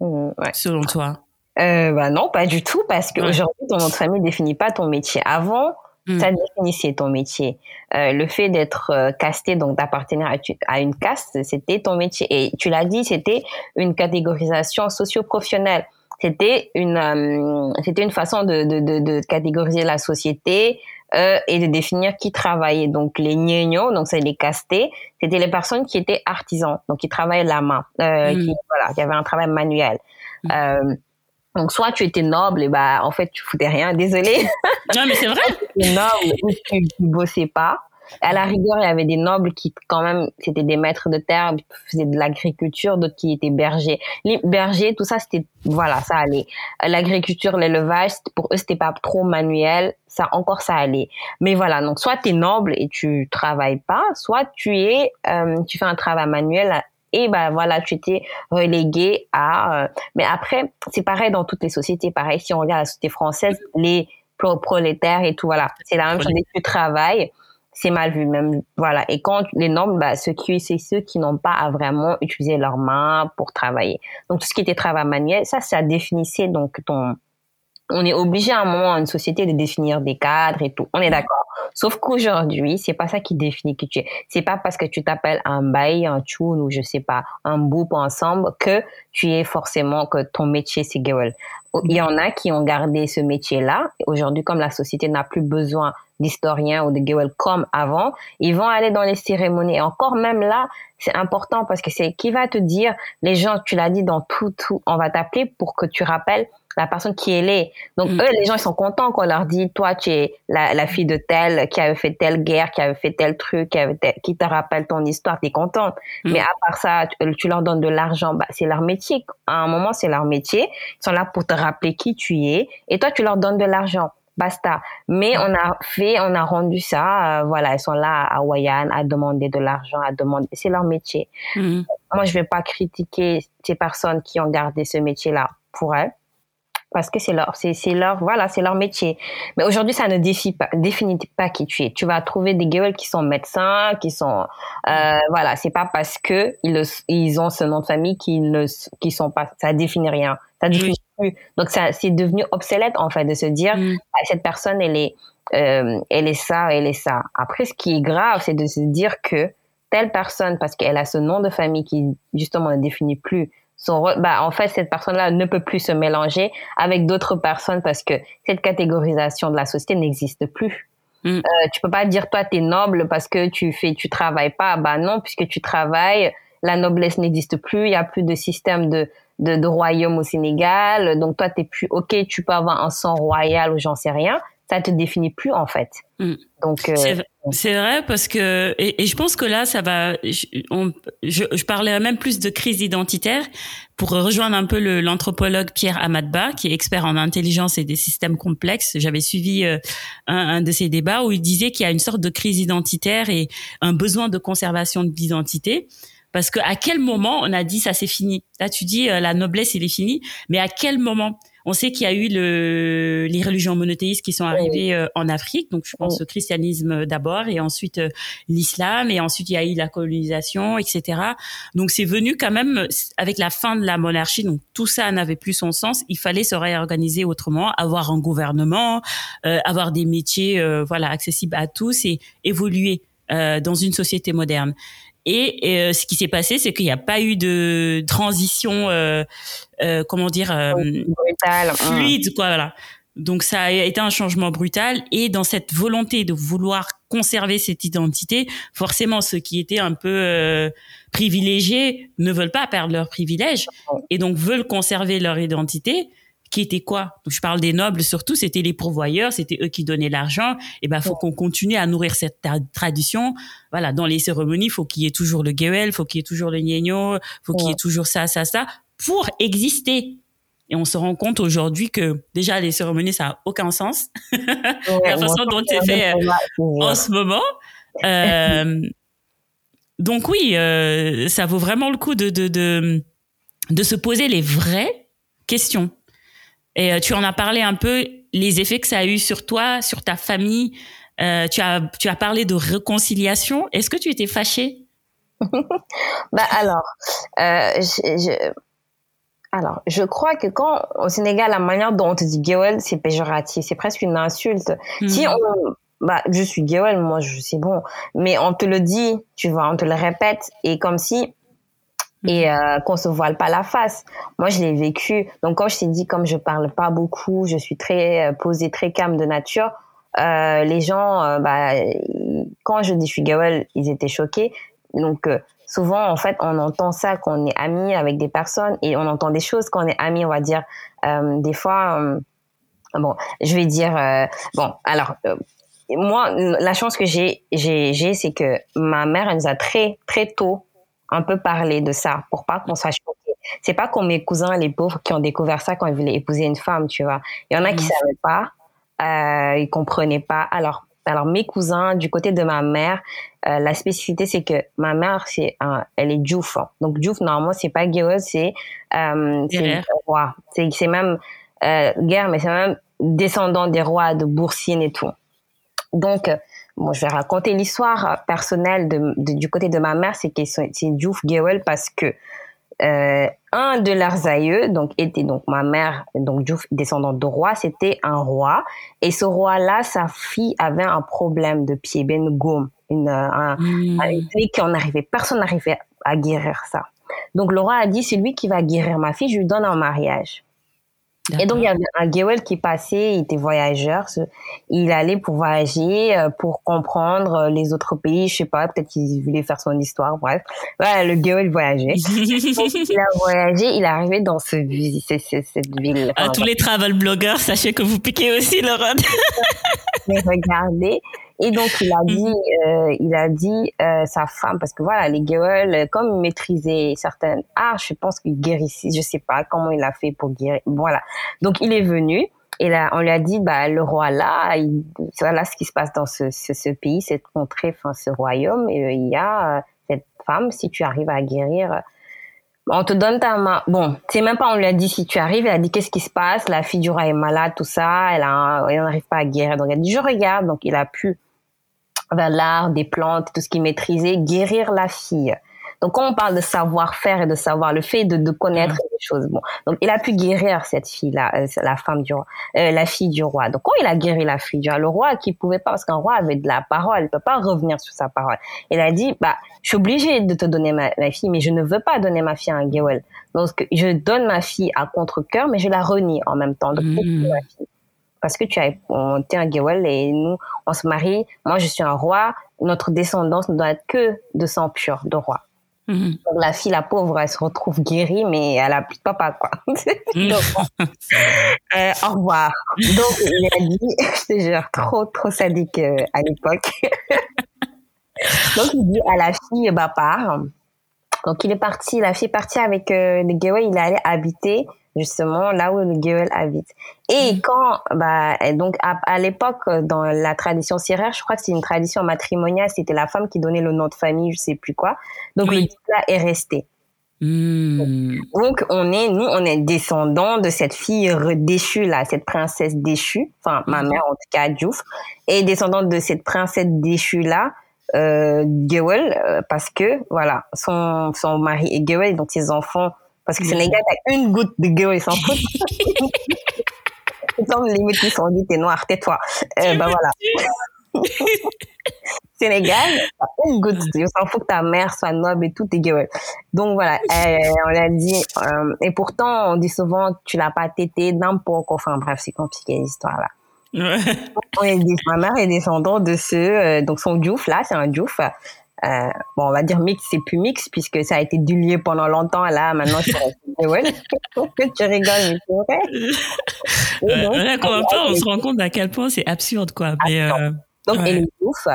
Mmh, Selon toi? Euh, bah non, pas du tout, parce qu'aujourd'hui, ton notre famille ne définit pas ton métier. Avant, mmh. ça définissait ton métier. Euh, le fait d'être euh, casté, donc d'appartenir à, à, une caste, c'était ton métier. Et tu l'as dit, c'était une catégorisation socio-professionnelle c'était une euh, c'était une façon de, de, de, de, catégoriser la société euh, et de définir qui travaillait. Donc les gnognos, donc c'est les castés, c'était les personnes qui étaient artisans, donc qui travaillaient la main, euh, mm. qui voilà, qui avaient un travail manuel. Mm. Euh, donc soit tu étais noble et bah en fait tu foutais rien, désolé. Non mais c'est vrai. noble ou tu, tu bossais pas. À la rigueur, il y avait des nobles qui, quand même, c'était des maîtres de terre, faisaient de l'agriculture, d'autres qui étaient bergers. Les bergers, tout ça, c'était, voilà, ça allait. L'agriculture, l'élevage, pour eux, c'était pas trop manuel. Ça, encore, ça allait. Mais voilà, donc, soit tu es noble et tu travailles pas, soit tu es, euh, tu fais un travail manuel et ben voilà tu étais relégué à euh, mais après c'est pareil dans toutes les sociétés pareil si on regarde la société française les prolétaires et tout voilà c'est la même chose tu travailles c'est mal vu même voilà. Et quand les normes bah ceux qui c'est ceux qui n'ont pas à vraiment utiliser leurs mains pour travailler. Donc tout ce qui était travail manuel ça ça définissait donc ton on est obligé à un moment une société de définir des cadres et tout. On est d'accord. Sauf qu'aujourd'hui c'est pas ça qui définit qui tu es. C'est pas parce que tu t'appelles un bail un tune ou je sais pas un bout ensemble que tu es forcément que ton métier c'est girl il y en a qui ont gardé ce métier là aujourd'hui comme la société n'a plus besoin d'historiens ou de Gewel comme avant, ils vont aller dans les cérémonies. Et encore même là, c'est important parce que c'est qui va te dire, les gens, tu l'as dit dans tout, tout, on va t'appeler pour que tu rappelles la personne qui est là. Donc mm. eux, les gens, ils sont contents qu'on leur dit, toi, tu es la, fille de telle, qui avait fait telle guerre, qui avait fait tel truc, qui, avait qui te rappelle ton histoire, tu es contente. Mm. Mais à part ça, tu, leur donnes de l'argent, bah, c'est leur métier. À un moment, c'est leur métier. Ils sont là pour te rappeler qui tu es. Et toi, tu leur donnes de l'argent. Basta. Mais on a fait, on a rendu ça, euh, voilà, ils sont là à Wayan à demander de l'argent, à demander, c'est leur métier. Mm. Moi, je vais pas critiquer ces personnes qui ont gardé ce métier-là pour elles parce que c'est leur, c'est, leur, voilà, c'est leur métier. Mais aujourd'hui, ça ne définit pas, définit pas qui tu es. Tu vas trouver des girls qui sont médecins, qui sont, euh, voilà, c'est pas parce que ils, ils ont ce nom de famille qu'ils ne, qui sont pas, ça définit rien. Ça définit plus. Donc ça, c'est devenu obsolète en fait de se dire, mm. ah, cette personne, elle est, euh, elle est ça, elle est ça. Après, ce qui est grave, c'est de se dire que telle personne, parce qu'elle a ce nom de famille qui justement ne définit plus bah, en fait, cette personne-là ne peut plus se mélanger avec d'autres personnes parce que cette catégorisation de la société n'existe plus. Mm. Euh, tu peux pas dire toi tu es noble parce que tu fais tu travailles pas bah non puisque tu travailles la noblesse n'existe plus il y a plus de système de de, de royaume au Sénégal donc toi t'es plus ok tu peux avoir un sang royal ou j'en sais rien ça te définit plus en fait. Mm. Donc euh, c'est vrai parce que et, je pense que là ça va. Je, on, je, je parlais même plus de crise identitaire pour rejoindre un peu l'anthropologue Pierre Amadba qui est expert en intelligence et des systèmes complexes. J'avais suivi euh, un, un, de ces débats où il disait qu'il y a une sorte de crise identitaire et un besoin de conservation d'identité. Parce que à quel moment on a dit ça c'est fini? Là tu dis euh, la noblesse il est fini, mais à quel moment? On sait qu'il y a eu le, les religions monothéistes qui sont arrivées euh, en Afrique, donc je pense au christianisme d'abord, et ensuite euh, l'islam, et ensuite il y a eu la colonisation, etc. Donc c'est venu quand même avec la fin de la monarchie, donc tout ça n'avait plus son sens. Il fallait se réorganiser autrement, avoir un gouvernement, euh, avoir des métiers, voilà, accessibles à tous et évoluer dans une société moderne. Et, euh, ce qui s'est passé, c'est qu'il n'y a pas eu de transition, euh, euh, comment dire, euh, hein. fluide, quoi. Voilà. Donc ça a été un changement brutal. Et dans cette volonté de vouloir conserver cette identité, forcément, ceux qui étaient un peu euh, privilégiés ne veulent pas perdre leur privilège et donc veulent conserver leur identité qui était quoi? Je parle des nobles surtout, c'était les pourvoyeurs, c'était eux qui donnaient l'argent. Et ben, faut qu'on continue à nourrir cette tradition. Voilà, dans les cérémonies, faut qu'il y ait toujours le gewel, faut qu'il y ait toujours le il faut qu'il y ait toujours ça, ça, ça, pour exister. Et on se rend compte aujourd'hui que déjà les cérémonies ça a aucun sens. la façon dont c'est fait euh, en ce moment. Euh, donc oui, euh, ça vaut vraiment le coup de, de, de, de se poser les vraies questions. Et euh, tu en as parlé un peu, les effets que ça a eu sur toi, sur ta famille. Euh, tu, as, tu as parlé de réconciliation. Est-ce que tu étais fâchée? Bah alors, euh, je, alors, je crois que quand au Sénégal, la manière dont on te dit Gewel, c'est péjoratif, c'est presque une insulte. Si hmm. on, bah, je suis Gewel, moi, je c'est bon, mais on te le dit, tu vois, on te le répète, et comme si et mhm. euh, qu'on se voile pas la face. Moi, je l'ai vécu. Donc, quand je t'ai dit, comme je parle pas beaucoup, je suis très euh, posée, très calme de nature, euh, les gens, euh, bah, quand je dis je suis Gawel, ils étaient choqués. Donc, euh, souvent, en fait, on entend ça qu'on est amis avec des personnes et on entend des choses qu'on est amis, on va dire. des fois, bon, je vais dire, bon, alors, moi, la chance que j'ai, j'ai, c'est que ma mère, elle nous a très, très tôt un peu parler de ça pour pas qu'on soit choqué. C'est pas comme mes cousins, les pauvres, qui ont découvert ça quand ils voulaient épouser une femme, tu vois. Il y en a qui mm. savaient pas, euh, ils comprenaient pas. Alors, alors mes cousins, du côté de ma mère, euh, la spécificité c'est que ma mère c'est un, elle est Diouf. Donc Diouf normalement c'est pas Guéreuse, c'est euh, c'est roi. C'est c'est même euh, guerre, mais c'est même descendant des rois de Boursine et tout. Donc Bon, je vais raconter l'histoire personnelle de, du côté de ma mère, c'est que c'est Diouf Gewel parce que euh, un de leurs aïeux, donc était donc ma mère, donc Diouf descendante de roi, c'était un roi. Et ce roi-là, sa fille avait un problème de pied, ben gomme, une, un, mmh. qu'on arrivait, personne n'arrivait à guérir ça. Donc le roi a dit, c'est lui qui va guérir ma fille, je lui donne en mariage. Et donc, il y avait un Gewel qui passait, il était voyageur. Il allait pour voyager, euh, pour comprendre euh, les autres pays. Je sais pas, peut-être qu'il voulait faire son histoire, bref. Voilà, le Gewel voyageait. il a voyagé, il est arrivé dans ce, cette ville. à tous les travel bloggers, sachez que vous piquez aussi le Mais regardez, et donc il a dit, euh, il a dit euh, sa femme parce que voilà les girls comme il maîtrisait certaines arts, je pense qu'il guérissait, je sais pas comment il a fait pour guérir. Voilà. Donc il est venu et là on lui a dit bah le roi là, il, voilà ce qui se passe dans ce, ce, ce pays, cette contrée, enfin ce royaume et euh, il y a euh, cette femme si tu arrives à guérir on te donne ta main. Bon, c'est même pas on lui a dit si tu arrives, elle a dit qu'est-ce qui se passe, la fille du roi est malade, tout ça, elle a, elle n'arrive pas à guérir. Donc elle a dit je regarde, donc il a pu vers l'art des plantes, tout ce qui maîtrisait, guérir la fille. Donc, quand on parle de savoir-faire et de savoir, le fait de, de connaître les choses, bon. Donc, il a pu guérir cette fille-là, euh, la femme du roi, euh, la fille du roi. Donc, quand il a guéri la fille du roi, le roi qui pouvait pas, parce qu'un roi avait de la parole, il peut pas revenir sur sa parole. Il a dit, bah, je suis obligé de te donner ma, fille, mais je ne veux pas donner ma fille à un Gewel. Donc, je donne ma fille à contre-cœur, mais je la renie en même temps. Donc, mmh. ma fille? Parce que tu as, on, un Gewel et nous, on se marie. Moi, je suis un roi. Notre descendance ne doit être que de sang pur, de roi. Mhm. Donc, la fille, la pauvre, elle se retrouve guérie, mais elle a plus de papa, quoi. Mhm. euh, au revoir. Donc, il a dit, je te jure, trop, trop sadique euh, à l'époque. Donc, il dit à la fille, bah, part. Donc, il est parti, la fille est partie avec euh, le Gewel, il est allé habiter justement là où le Gewel habite. Et mm. quand, bah, donc à, l'époque, dans la tradition syrienne, je crois que c'est une tradition matrimoniale, c'était la femme qui donnait le nom de famille, je sais plus quoi. Donc le là est resté. Mm. Donc on est, nous, on est descendants de cette fille déchue là, cette princesse déchue. Enfin, ma mm. mère en tout cas, Diouf, est descendante de cette princesse déchue là. Euh, Gewel, euh, parce que voilà, son, son mari est Gewel, donc ses enfants parce que Sénégal, t'as une goutte de gueule, ils s'en foutent. ils sont limite, ils sont dit, t'es noir, tais-toi. Euh, ben voilà. Sénégal, t'as une goutte, ils s'en foutent que ta mère soit noble et tout, t'es gueule. Donc voilà, euh, on l'a dit, euh, et pourtant, on dit souvent tu l'as pas tété, n'importe quoi. Enfin bref, c'est compliqué l'histoire là. Ouais. On est, ma mère est descendante de ce, euh, donc son diouf là, c'est un diouf. Euh, bon, on va dire mix, c'est plus mix puisque ça a été dilué pendant longtemps. Là, maintenant, c'est ouais. que tu rigoles, mais c'est vrai. Euh, là, quand on parle, on se rend compte à quel point c'est absurde, quoi. Mais, euh, Donc, ouais. elle est ouf.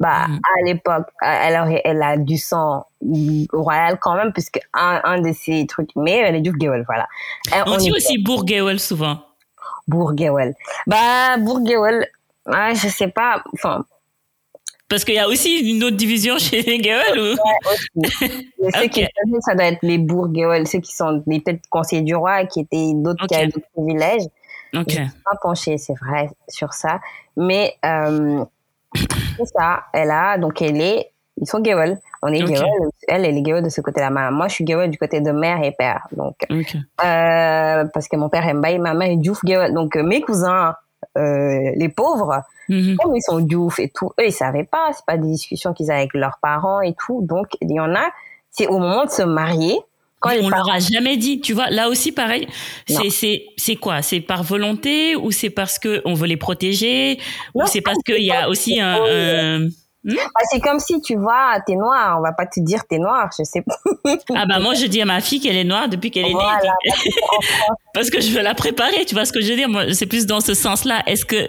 Bah, mm. à l'époque, elle, elle a du sang royal quand même, puisque un, un de ces trucs, mais elle est du Gewel, voilà. on, dit aussi Bourguewel souvent. Bourguewel. Bah, Bourguewel, ah, je sais pas, enfin, parce qu'il y a aussi une autre division chez les Gewel ou... Ouais, ceux qui ça doit être les bourgs ceux qui sont les têtes conseillers du roi, qui étaient d'autres qui avaient d'autres privilèges. Okay. Je ne suis pas penchée, c'est vrai, sur ça. Mais euh, c'est ça, elle a, donc elle est, ils sont Gewel. On est okay. elle, elle est Gewel de ce côté-là. Moi, je suis Gewel du côté de mère et père. Donc, euh, parce que mon père est Mbaye, ma mère est Diouf Gewel. Donc, euh, mes cousins, euh, les pauvres, Mhm. Comme ils sont diouf et tout, eux, ils savaient pas. C'est pas des discussions qu'ils avaient avec leurs parents et tout. Donc, il y en a, c'est au moment de se marier. Quand on leur a jamais dit, tu vois, là aussi pareil, c'est c'est c'est quoi? C'est par volonté ou c'est parce que on veut les protéger? Ou c'est parce qu'il y a aussi un, hmm? bah, c'est comme si tu vois, t'es noir, on va pas te dire t'es noir, je sais pas. ah bah moi je dis à ma fille qu'elle est noire depuis qu'elle est née. parce que je veux la préparer, tu vois ce que je veux dire? Moi, c'est plus dans ce sens-là. Est-ce que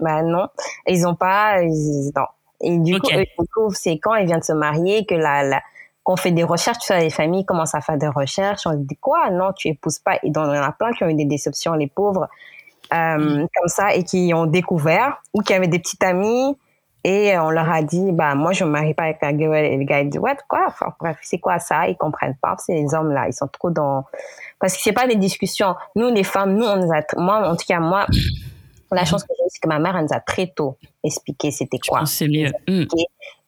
bah non, ils ont pas. non. Et du coup, c'est quand ils viennent de se marier que la, la qu'on fait des recherches, tu sais, les familles commencent à faire des recherches. On dit quoi? Non, tu épouses pas. Et dans, il y en a plein qui ont eu des déceptions, les pauvres, euh, mm. comme ça, et qui ont découvert ou qui avaient des petites amies et on leur a dit, bah moi je me marie pas avec la gueule. Et le gars il dit, what quoi? Enfin bref, c'est quoi ça? Ils comprennent pas. C'est les hommes là, ils sont trop dans parce que c'est pas des discussions. Nous les femmes, nous on nous a, moi en tout cas moi la chance que j'ai, c'est que ma mère, elle nous a très tôt expliqué c'était quoi. C'est mieux. Mm.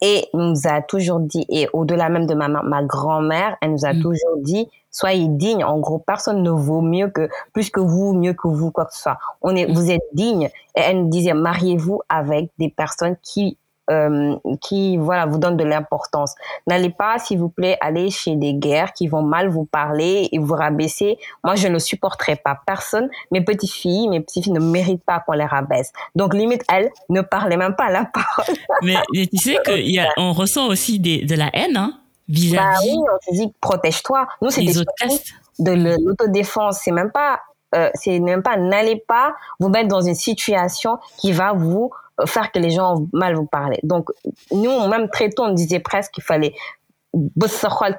Et nous a toujours dit, et au-delà même de ma, ma grand-mère, elle nous a mm. toujours dit, soyez digne. En gros, personne ne vaut mieux que, plus que vous, mieux que vous, quoi que ce soit. On est, vous êtes digne. Et elle nous disait, mariez-vous avec des personnes qui euh, qui voilà vous donne de l'importance. N'allez pas, s'il vous plaît, aller chez des guerres qui vont mal vous parler et vous rabaisser. Moi, je ne supporterai pas personne. Mes petites filles, mes petites filles ne méritent pas qu'on les rabaisse. Donc limite, elles ne parlaient même pas la parole. mais, tu sais qu'on ressent aussi des, de la haine, hein, vis-à-vis. Bah oui, on se dit protège-toi. Nous, c'est des de l'autodéfense. C'est même pas euh, c'est même pas n'allez pas vous mettre dans une situation qui va vous euh, faire que les gens mal vous parler. Donc nous même très tôt on disait presque qu'il fallait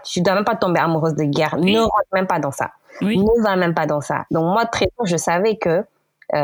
tu dois même pas tomber amoureuse de guerre. Ne rentre même pas dans ça. Ne va même pas dans ça. Donc moi très tôt je savais que euh,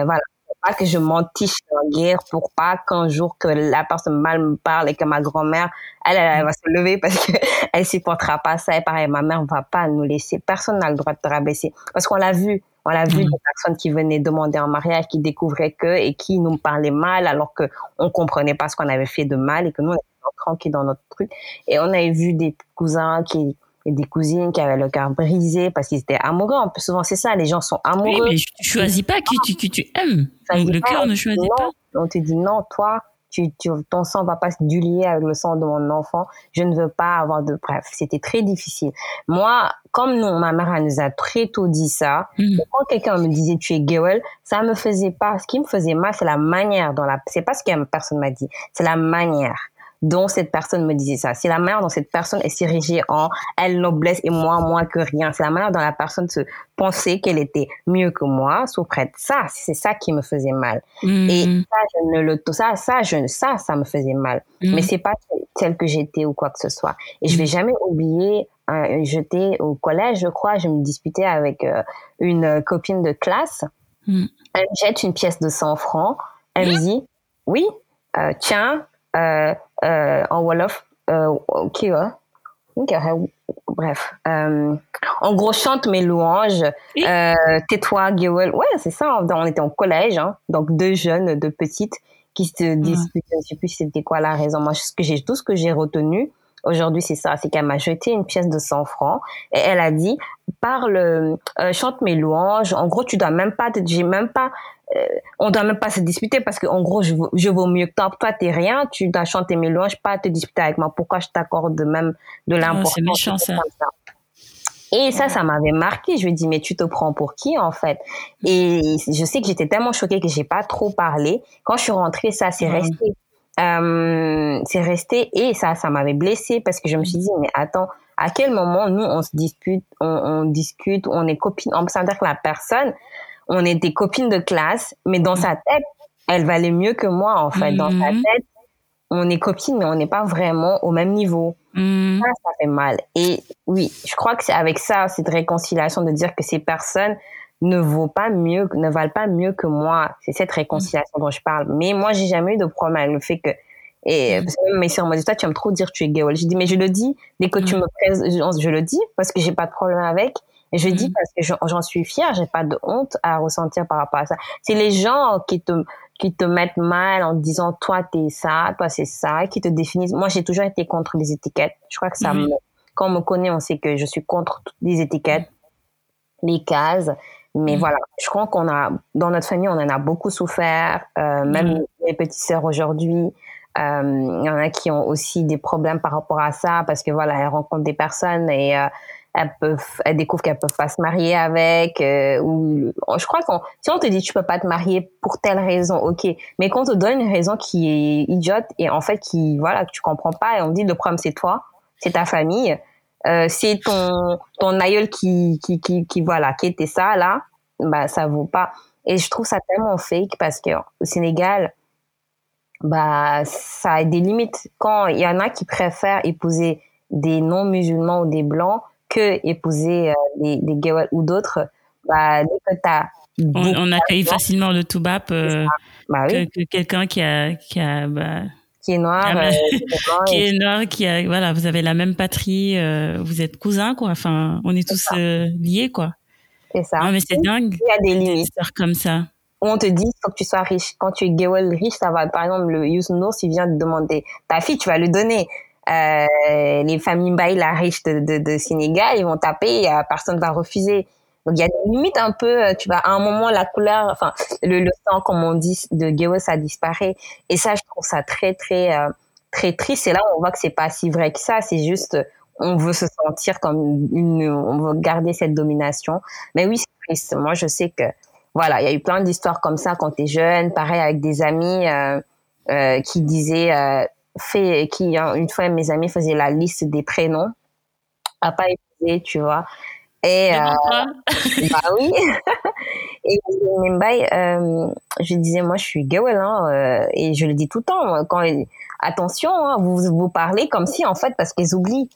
voilà pas que je mentiche en guerre pour pas qu'un jour que la personne mal me parle et que ma grand-mère, elle, elle, va se lever parce qu'elle supportera pas ça. Et pareil, ma mère va pas nous laisser. Personne n'a le droit de te rabaisser. Parce qu'on l'a vu. On l'a vu mm. des personnes qui venaient demander en mariage, qui découvraient que et qui nous parlaient mal alors que on comprenait pas ce qu'on avait fait de mal et que nous on était tranquilles dans notre truc. Et on avait vu des cousins qui des cousines qui avaient le cœur brisé parce qu'ils étaient amoureux. En plus, souvent, c'est ça, les gens sont amoureux. Oui, mais tu choisis pas qui tu, qui tu aimes. le cœur ne choisit pas. On te dit non, toi, tu, tu, ton sang va pas se dulier avec le sang de mon enfant. Je ne veux pas avoir de bref. C'était très difficile. Moi, comme nous, ma mère elle nous a très tôt dit ça. Mm. Quand quelqu'un me disait tu es girl, ça me faisait pas. Ce qui me faisait mal, c'est la manière dont la. C'est pas ce que personne m'a dit. C'est la manière dont cette personne me disait ça. C'est la manière dont cette personne est s'érigeait en elle noblesse et moi moins que rien. C'est la manière dont la personne se pensait qu'elle était mieux que moi, souffrait de ça. C'est ça qui me faisait mal. Mm. Et ça, je ne le, ça, ça, je, ça, ça me faisait mal. Mm. Mais c'est pas tel que j'étais ou quoi que ce soit. Et je vais mm. jamais oublier j'étais au collège, je crois, je me disputais avec euh, une copine de classe. Elle me jette une pièce de 100 francs. Elle me dit, oui, euh, tiens, en Wolof, euh, ok, bref. en gros, chante mes louanges. Tais-toi, Gewel. Ouais, c'est ça. On était en collège, hein, donc deux jeunes, deux petites qui se disputent. Je ne sais plus c'était quoi la raison. Moi, ce que j'ai, tout ce que j'ai retenu, aujourd'hui, c'est ça, c'est qu'elle m'a jeté une pièce de 100 francs et elle a dit parle, euh, chante mes louanges. En gros, tu dois même pas, j'ai même pas, euh, on doit même pas se disputer parce que en gros, je, je vaux mieux que toi. Toi, t'es rien, tu dois chanter mes louanges, pas te disputer avec moi. Pourquoi je t'accorde même de l'importance C'est méchant ça. Et ça, ça m'avait marqué. Je lui ai dit, mais tu te prends pour qui, en fait? Et je sais que j'étais tellement choquée que j'ai pas trop parlé. Quand je suis rentrée, ça s'est resté. Euh, c'est resté et ça, ça m'avait blessée parce que je me suis dit, mais attends, à quel moment nous on se dispute, on, on discute, on est copines? On peut dire que la personne, on est des copines de classe, mais dans sa tête, elle valait mieux que moi en fait. Dans sa mhm. tête, on est copines, mais on n'est pas vraiment au même niveau. Mhm. Ça, ça fait mal. Et oui, je crois que c'est avec ça, cette réconciliation de dire que ces personnes ne vaut pas mieux, ne valent pas mieux que moi. C'est cette réconciliation dont je parle. Mais moi, j'ai jamais eu de problème avec le fait que et mm. parce que mes soeurs m'ont dit, toi, tu aimes trop dire tu es gay. Je dis, mais je le dis. Dès que tu mm. me présentes, je, le dis parce que j'ai pas de problème avec. Et je dis mm. parce que j'en suis fière. J'ai pas de honte à ressentir par rapport à ça. C'est les gens qui te, qui te mettent mal en disant, toi, t'es ça, toi, c'est ça, qui te définissent. Moi, j'ai toujours été contre les étiquettes. Je crois que ça me, quand on me connaît, on sait que je suis contre toutes les étiquettes, les cases. Mais voilà, je crois qu'on a, dans notre famille, on en a beaucoup souffert, euh, même mes petites sœurs aujourd'hui. Euh, il y en a qui ont aussi des problèmes par rapport à ça parce que voilà, elles rencontrent des personnes et euh, elles peuvent, elles découvrent qu'elles peuvent pas se marier avec. Euh, ou je crois qu'on, si on te dit tu peux pas te marier pour telle raison, ok. Mais quand on te donne une raison qui est idiote et en fait qui voilà que tu comprends pas et on dit le problème c'est toi, c'est ta famille, euh, c'est ton ton aïeul qui qui qui, qui voilà qui était ça là, bah ça vaut pas. Et je trouve ça tellement fake parce que au Sénégal bah ça a des limites. Quand il y en a qui préfèrent épouser des non-musulmans ou des blancs que épouser euh, des, des ou d'autres, bah dès que t'as on, on accueille facilement le toubap euh, bah, oui. que, que quelqu'un qui a qui a bah, qui est noir, ah, euh, qui est noir, qui a voilà, vous avez la même patrie, euh, vous êtes cousins quoi. Enfin, on est tous liés quoi. C'est ça. Non, mais c'est dingue. Il y a des limites. comme ça on te dit, faut que tu sois riche. Quand tu es Gewel riche, ça va. Par exemple, le Yusnos, il vient te demander ta fille, tu vas lui donner. Euh, les familles la riche de, de, de, Sénégal, ils vont taper, euh, personne va refuser. Donc il y a des limites un peu. Euh, tu vas à un moment la couleur, enfin le, le sang comme on dit de Gewel, ça disparaît. Et ça, je trouve ça très très très triste. Et là, on voit que c'est pas si vrai que ça. C'est juste, on veut se sentir comme une, on veut garder cette domination. Mais oui, c'est triste. Moi, je sais que, voilà, il y a eu plein d'histoires comme ça quand tu es jeune. Pareil avec des amis euh, euh, qui disaient, euh, fait, qui une fois mes amis faisaient la liste des prénoms à pas épouser, tu vois. Et euh, bah oui. et même euh, je disais moi je suis girl hein, euh, et je le dis tout le temps quand attention hein, vous vous parlez comme si en fait parce qu'ils oublient.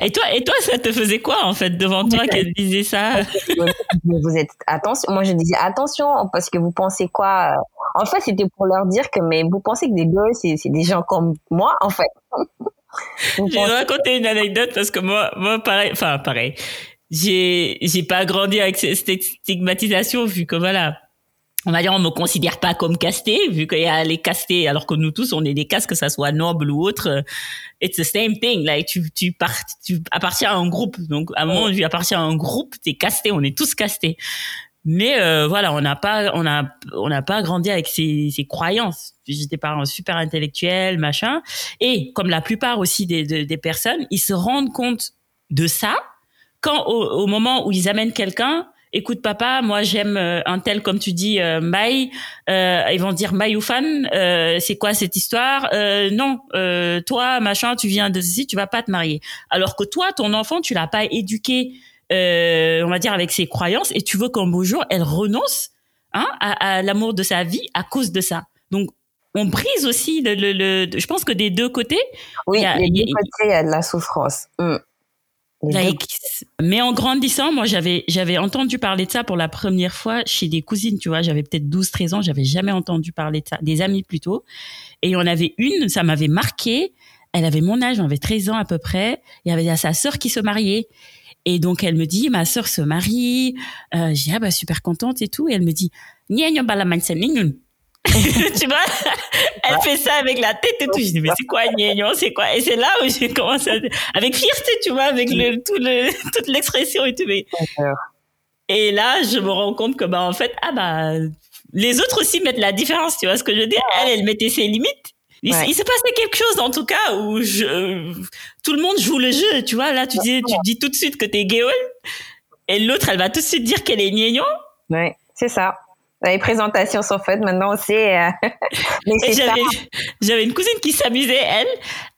Et toi, et toi, ça te faisait quoi en fait devant toi qu'elle disait ça Vous êtes attention. Moi, je disais attention parce que vous pensez quoi En fait, c'était pour leur dire que mais vous pensez que des girls c'est des gens comme moi en fait. je vais raconter une anecdote parce que moi, moi pareil, enfin pareil j'ai j'ai pas grandi avec cette stigmatisation vu que voilà on va dire on me considère pas comme casté vu qu'il y a les castés alors que nous tous on est des castes que ça soit noble ou autre. It's the same thing like tu tu pars tu appartiens à un groupe. Donc à un moment tu appartiens à un groupe t'es casté on est tous castés mais euh, voilà on n'a pas on a on n'a pas grandi avec ces, ces croyances. J'étais pas super intellectuel machin. Et comme la plupart aussi des, des, des personnes ils se rendent compte de ça quand au, moment où ils amènent quelqu'un, écoute papa, moi j'aime euh, un tel comme tu dis euh, Mai, euh, ils vont dire Mai ou fan, euh, c'est quoi cette histoire? Euh, Non, toi machin, tu viens de ceci, tu vas pas te marier. Alors que toi, ton enfant, tu l'as pas éduqué, on va dire avec ses croyances, et tu veux qu'un beau jour elle renonce hein, à, l'amour de sa vie à cause de ça. Donc on brise aussi le, le, je pense que des deux côtés. Oui, il y a, des deux côtés, il y a de la souffrance. Mm. Mais en grandissant, moi, j'avais, j'avais entendu parler de ça pour la première fois chez des cousines, tu vois. J'avais peut-être 12, 13 ans, j'avais jamais entendu parler de ça. Des amis plutôt. Et on avait une, ça m'avait marqué. Elle avait mon âge, on avait 13 ans à peu près. Il y avait sa sœur qui se mariait. Et donc, elle me dit, ma sœur se marie. Euh, j'ai, ah, bah, super contente et tout. Et elle me dit, tu vois elle fait ça avec la tête et tout. Je dis mais c'est quoi gnégnon c'est quoi? Et c'est là où j'ai commencé à... avec fierté tu vois avec le tout le toute l'expression et tout mais... et là je me rends compte que bah en fait ah bah les autres aussi mettent la différence tu vois ce que je veux dire? Elle elle mettait ses limites. Il, s'est passé quelque chose en tout cas où je tout le monde joue le jeu tu vois? Là tu dis tu dis tout de suite que t'es gay et l'autre elle va tout de suite dire qu'elle est gnégnon ouais c'est ça les présentations sont faites maintenant aussi. Euh, j'avais une cousine qui s'amusait, elle,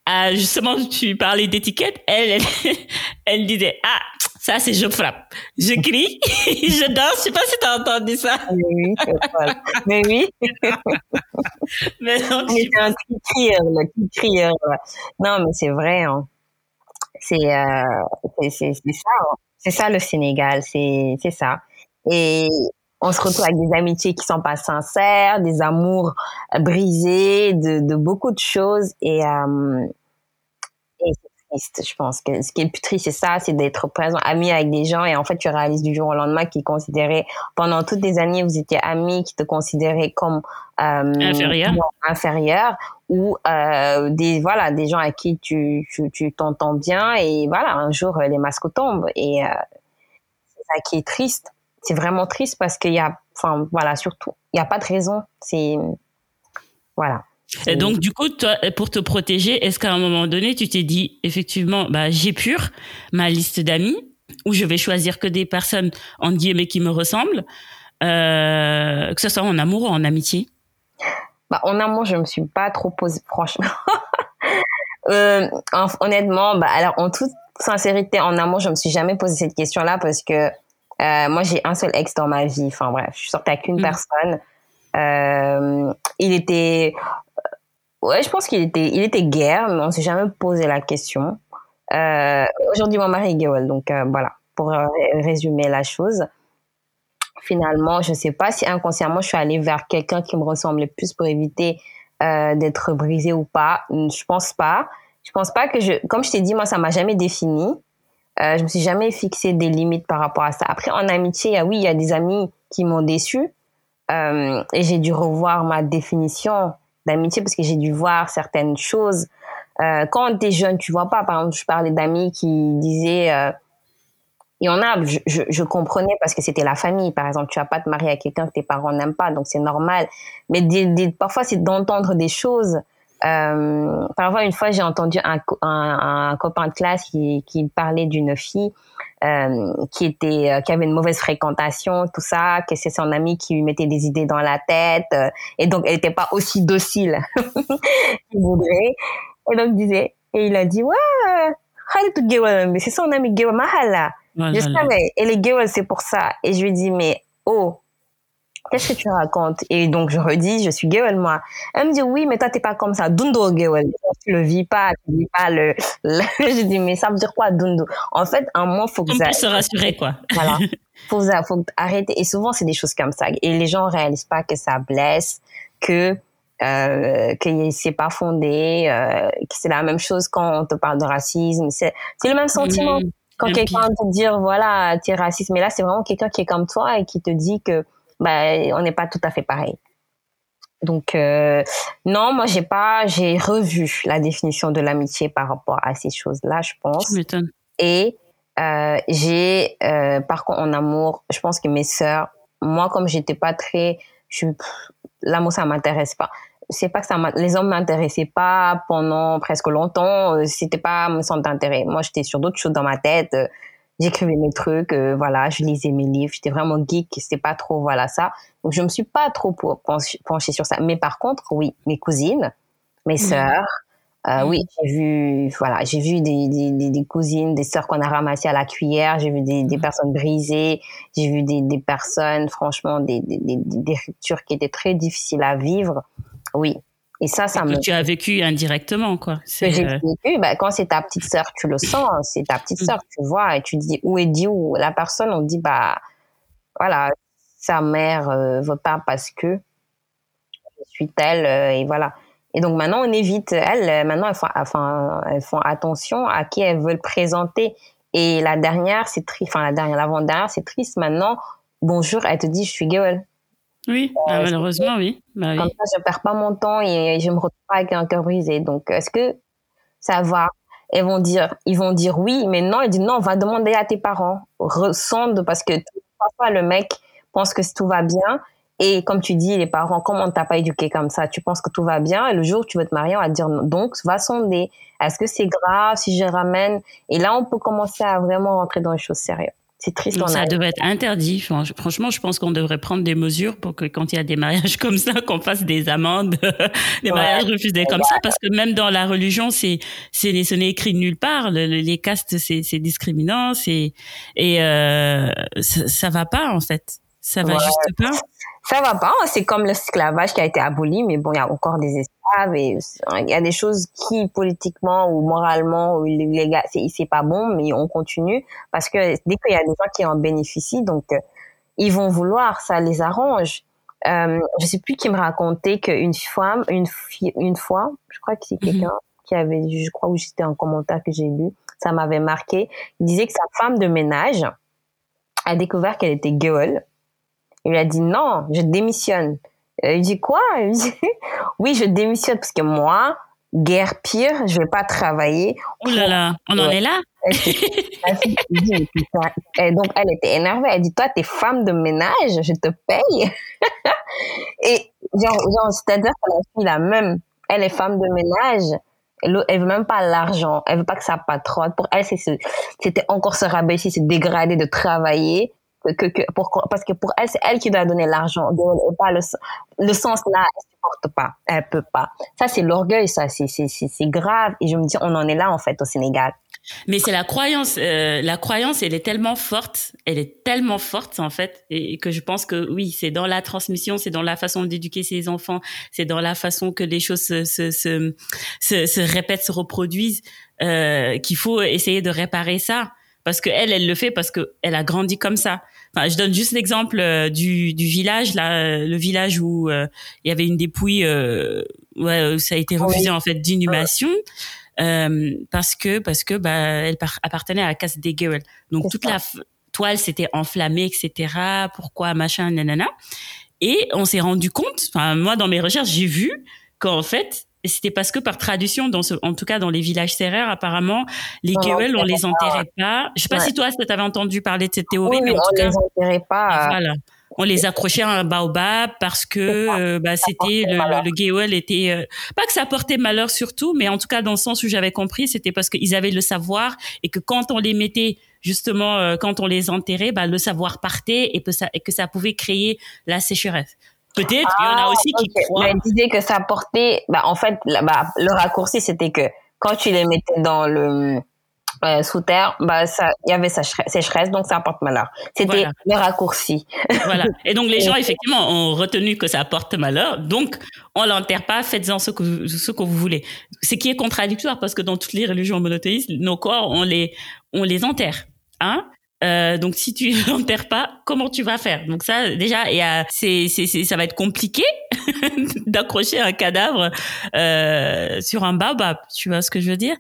à, justement, tu parlais d'étiquette, elle, elle, elle, disait, ah, ça c'est je frappe. Je crie, je danse, je sais pas si tu as entendu ça. Mais oui, mais oui. mais non, mais c'est un cri crieur, le crieur. Non, mais c'est vrai. Hein. C'est euh, c'est ça. Hein. C'est ça le Sénégal, c'est c'est ça. Et on se retrouve avec des amitiés qui sont pas sincères, des amours brisés, de, de beaucoup de choses. Et, euh, et c'est triste. Je pense que ce qui est le plus triste, c'est ça, c'est d'être présent, ami avec des gens. Et en fait tu réalises du jour au lendemain qu'ils considéraient pendant toutes les années vous étiez amis, qui te considéraient comme euh, inférieur, inférieur ou euh, des voilà des gens à qui tu tu t'entends bien. Et voilà un jour les masques tombent. Et euh, c'est ça qui est triste c'est vraiment triste parce qu'il y a, enfin voilà, surtout, il n'y a pas de raison. C'est voilà. Et donc, du coup, toi, pour te protéger, est-ce qu'à un moment donné, tu t'es dit, effectivement, bah, j'ai pur ma liste d'amis, où je vais choisir que des personnes, en guillemets, qui me ressemblent, euh, que ce soit en amour ou en amitié? Bah, En amour, je me suis pas trop posé, franchement. euh, honnêtement, bah, alors, en toute sincérité, en amour, je me suis jamais posé cette question-là parce que euh, moi, j'ai un seul ex dans ma vie. Enfin bref, je suis sortie avec une mm. personne. Euh, il était, ouais, je pense qu'il était, il était guerre, mais on s'est jamais posé la question. Euh, Aujourd'hui, mon mari est gay, donc voilà, pour résumer la chose. Finalement, je sais pas si inconsciemment je suis allée vers quelqu'un qui me ressemblait plus pour éviter d'être brisée ou pas. Je pense pas. Je pense pas que je, comme je t'ai dit, moi, ça m'a jamais défini. Euh, je me suis jamais fixé des limites par rapport à ça. Après, en amitié, oui, il y a des amis qui m'ont déçu euh, et j'ai dû revoir ma définition d'amitié parce que j'ai dû voir certaines choses. Euh, quand tu es jeune, tu vois pas. Par exemple, je parlais d'amis qui disaient, euh, il y en a, je, je, je comprenais parce que c'était la famille. Par exemple, tu vas pas te marier à quelqu'un que tes parents n'aiment pas, donc c'est normal. Mais des, des, parfois, c'est d'entendre des choses Euh, par exemple, une fois, j'ai entendu un, un, un, copain de classe qui, qui parlait d'une fille euh, qui était, euh, qui avait une mauvaise fréquentation, tout ça, que c'est son ami qui lui mettait des idées dans la tête, euh, et donc elle n'était pas aussi docile qu'il voudrait. Et donc il disait, et il a dit, ouais, mais c'est son ami Gewel Mahala. Je savais, et les Gewel, c'est pour ça. Et je lui dis, mais oh, Qu'est-ce que tu racontes? Et donc, je redis, je suis Gewel, moi. Elle me dit, oui, mais toi, t'es pas comme ça. Dundo, Gewel. Tu le vis pas, tu vis pas le, je dis, mais ça veut dire quoi, Dundo? En fait, un moment, faut que ça... On se rassurer, quoi. Voilà. Faut, faut arrêter. Et souvent, c'est des choses comme ça. Et les gens réalisent pas que ça blesse, que euh, que c'est pas fondé, euh, que c'est la même chose quand on te parle de racisme. C'est le même sentiment. Quand quelqu'un te dit, voilà, tu es raciste. Mais là, c'est vraiment quelqu'un qui est comme toi et qui te dit que bah, on n'est pas tout à fait pareil. Donc euh, non, moi j'ai pas, j'ai revu la définition de l'amitié par rapport à ces choses-là, je pense. Et euh, j'ai, euh, par contre, en amour, je pense que mes sœurs, moi comme j'étais pas très, je, l'amour ça m'intéresse pas. C'est pas que ça, les hommes m'intéressaient pas pendant presque longtemps. C'était pas mon centre d'intérêt. Moi j'étais sur d'autres choses dans ma tête j'écrivais mes trucs, euh, voilà, je lisais mes livres, j'étais vraiment geek, c'était pas trop, voilà, ça. Donc, je me suis pas trop penchée sur ça. Mais par contre, oui, mes cousines, mes sœurs, euh, oui, j'ai vu, voilà, j'ai vu des, des, des, cousines, des sœurs qu'on a ramassées à la cuillère, j'ai vu des, des personnes brisées, j'ai vu des, personnes, franchement, des, des, des ruptures qui étaient très difficiles à vivre. Oui, et ça, ça me. Tu as vécu indirectement, quoi. J'ai euh, vécu, bah, quand c'est ta petite sœur, tu le sens, c'est ta petite mm. sœur, tu vois, et tu dis où est Dieu La personne, on dit, bah, voilà, sa mère euh, veut pas parce que je suis telle, euh, et voilà. Et donc maintenant, on évite. Elles, maintenant, elles font, enfin, elles font attention à qui elles veulent présenter. Et la dernière, c'est triste. Enfin, la dernière, l'avant-dernière, c'est triste. Maintenant, bonjour, elle te dit, je suis gueule. Oui, bah, malheureusement, oui. Bah, Comme ça, je perds pas mon temps et je me retrouve pas avec un cœur brisé. Donc, est-ce que ça va? Ils vont dire, ils vont dire oui, mais non. Ils disent non, on va demander à tes parents. Ressonde parce que parfois le mec pense que tout va bien. Et comme tu dis, les parents, comment on t'a pas éduqué comme ça? Tu penses que tout va bien et le jour où tu veux te marier, on va te dire donc va sonder. Est-ce que c'est grave si je ramène? Et là, on peut commencer à vraiment rentrer dans les choses sérieuses. C'est triste. ça devrait être interdit. Franchement, je pense qu'on devrait prendre des mesures pour que quand il y a des mariages comme ça, qu'on fasse des amendes, des mariages refusés comme ça, parce que même dans la religion, c'est c'est ce n'est écrit nulle part. les castes, c'est c'est discriminant, c'est et euh, ça, ça va pas en fait. Ça va juste pas. Ça va pas. C'est comme l'esclavage qui a été aboli, mais bon, il y a encore des et il y a des choses qui politiquement ou moralement ou légal, c'est pas bon, mais on continue parce que dès qu'il y a des gens qui en bénéficient, donc euh, ils vont vouloir, ça les arrange. Euh, je sais plus qui me racontait qu'une femme, une, une fois, je crois que c'est mhm. quelqu'un qui avait, je crois où c'était un commentaire que j'ai lu, ça m'avait marqué. Il disait que sa femme de ménage a découvert qu'elle était gueule il lui a dit non, je démissionne. Il dit quoi? Il dit oui, je démissionne parce que moi, guerre pire, je vais pas travailler. Oh là là, on en est là? et donc elle était énervée. Elle dit toi, t'es femme de ménage, je te paye. et genre, c'est-à-dire que la même, elle est femme de ménage. Elle, elle veut même pas l'argent. Elle veut pas que sa patronne. Pour elle, c'était encore se rabaisser, se dégrader de travailler que, que pour, parce que pour elle, c'est elle qui doit donner l'argent. Et pas le, le sens là, elle supporte pas. Elle peut pas. Ça, c'est l'orgueil, ça. C'est, c'est, c'est grave. Et je me dis, on en est là, en fait, au Sénégal. Mais c'est la croyance. Euh, la croyance, elle est tellement forte. Elle est tellement forte, en fait. Et, que je pense que oui, c'est dans la transmission, c'est dans la façon d'éduquer ses enfants, c'est dans la façon que les choses se, se, se, se, se répètent, se reproduisent, euh, qu'il faut essayer de réparer ça parce que elle, elle le fait parce que elle a grandi comme ça. Enfin, je donne juste l'exemple euh, du, du village, là, le village où euh, il y avait une dépouille, euh, ouais, ça a été refusé en fait d'inhumation. Euh, parce que parce que bah elle appartenait à la casse des gueules. Donc toute la toile s'était enflammée, etc. Pourquoi machin, nanana. Et on s'est rendu compte. Enfin moi dans mes recherches j'ai vu qu'en fait c'était parce que par tradition, dans ce, en tout cas dans les villages serrères, apparemment, les gueules, on les enterrait pas. Je sais pas si toi, tu avais entendu parler de cette théorie, mais en tout cas, les enterrait pas. Voilà. on les accrochait à un baobab parce que euh, bah, c'était le, le, le était euh, pas que ça portait malheur surtout, mais en tout cas dans le sens où j'avais compris, c'était parce qu'ils avaient le savoir et que quand on les mettait justement euh, quand on les enterrait, bah, le savoir partait et que ça et que ça pouvait créer la sécheresse. Peut-être, il y en a ah, aussi qui croient. Mais disait que ça portait, bah, en fait, bah, le raccourci, c'était que quand tu les mettais dans le, euh, sous terre, bah ça, il y avait sécheresse, donc ça apporte malheur. C'était le raccourci. voilà. Et donc les gens effectivement ont retenu que ça apporte malheur, donc on l'enterre pas, faites-en ce que vous, ce que vous voulez. Ce qui est contradictoire parce que dans toutes les religions monothéistes, nos corps on les on les enterre, hein. Euh, donc si tu l'enterres pas, comment tu vas faire? Donc ça déjà, et c'est c'est ça va être compliqué d'accrocher un cadavre euh, sur un baobab. Tu vois ce que je veux dire?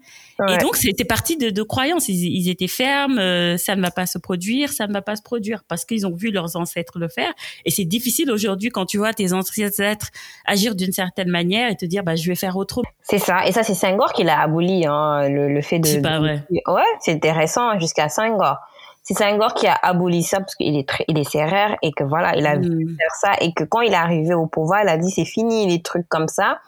Et donc c'était parti de, de croyances. Ils, ils, étaient fermes. Euh, ça ne va pas se produire, ça ne va pas se produire parce qu'ils ont vu leurs ancêtres le faire. Et c'est difficile aujourd'hui quand tu vois tes ancêtres agir d'une certaine manière et te dire bah je vais faire autrement. C'est ça. Et ça c'est Senghor qui l'a aboli hein, le, le fait de. C'est pas vrai. Ouais, c'est intéressant hein, jusqu'à Senghor c'est Senghor qui a aboli ça parce qu'il est très, il est serrère et que voilà, il a vu mm. faire ça et que quand il est arrivé au pouvoir, il a dit c'est fini les trucs comme ça.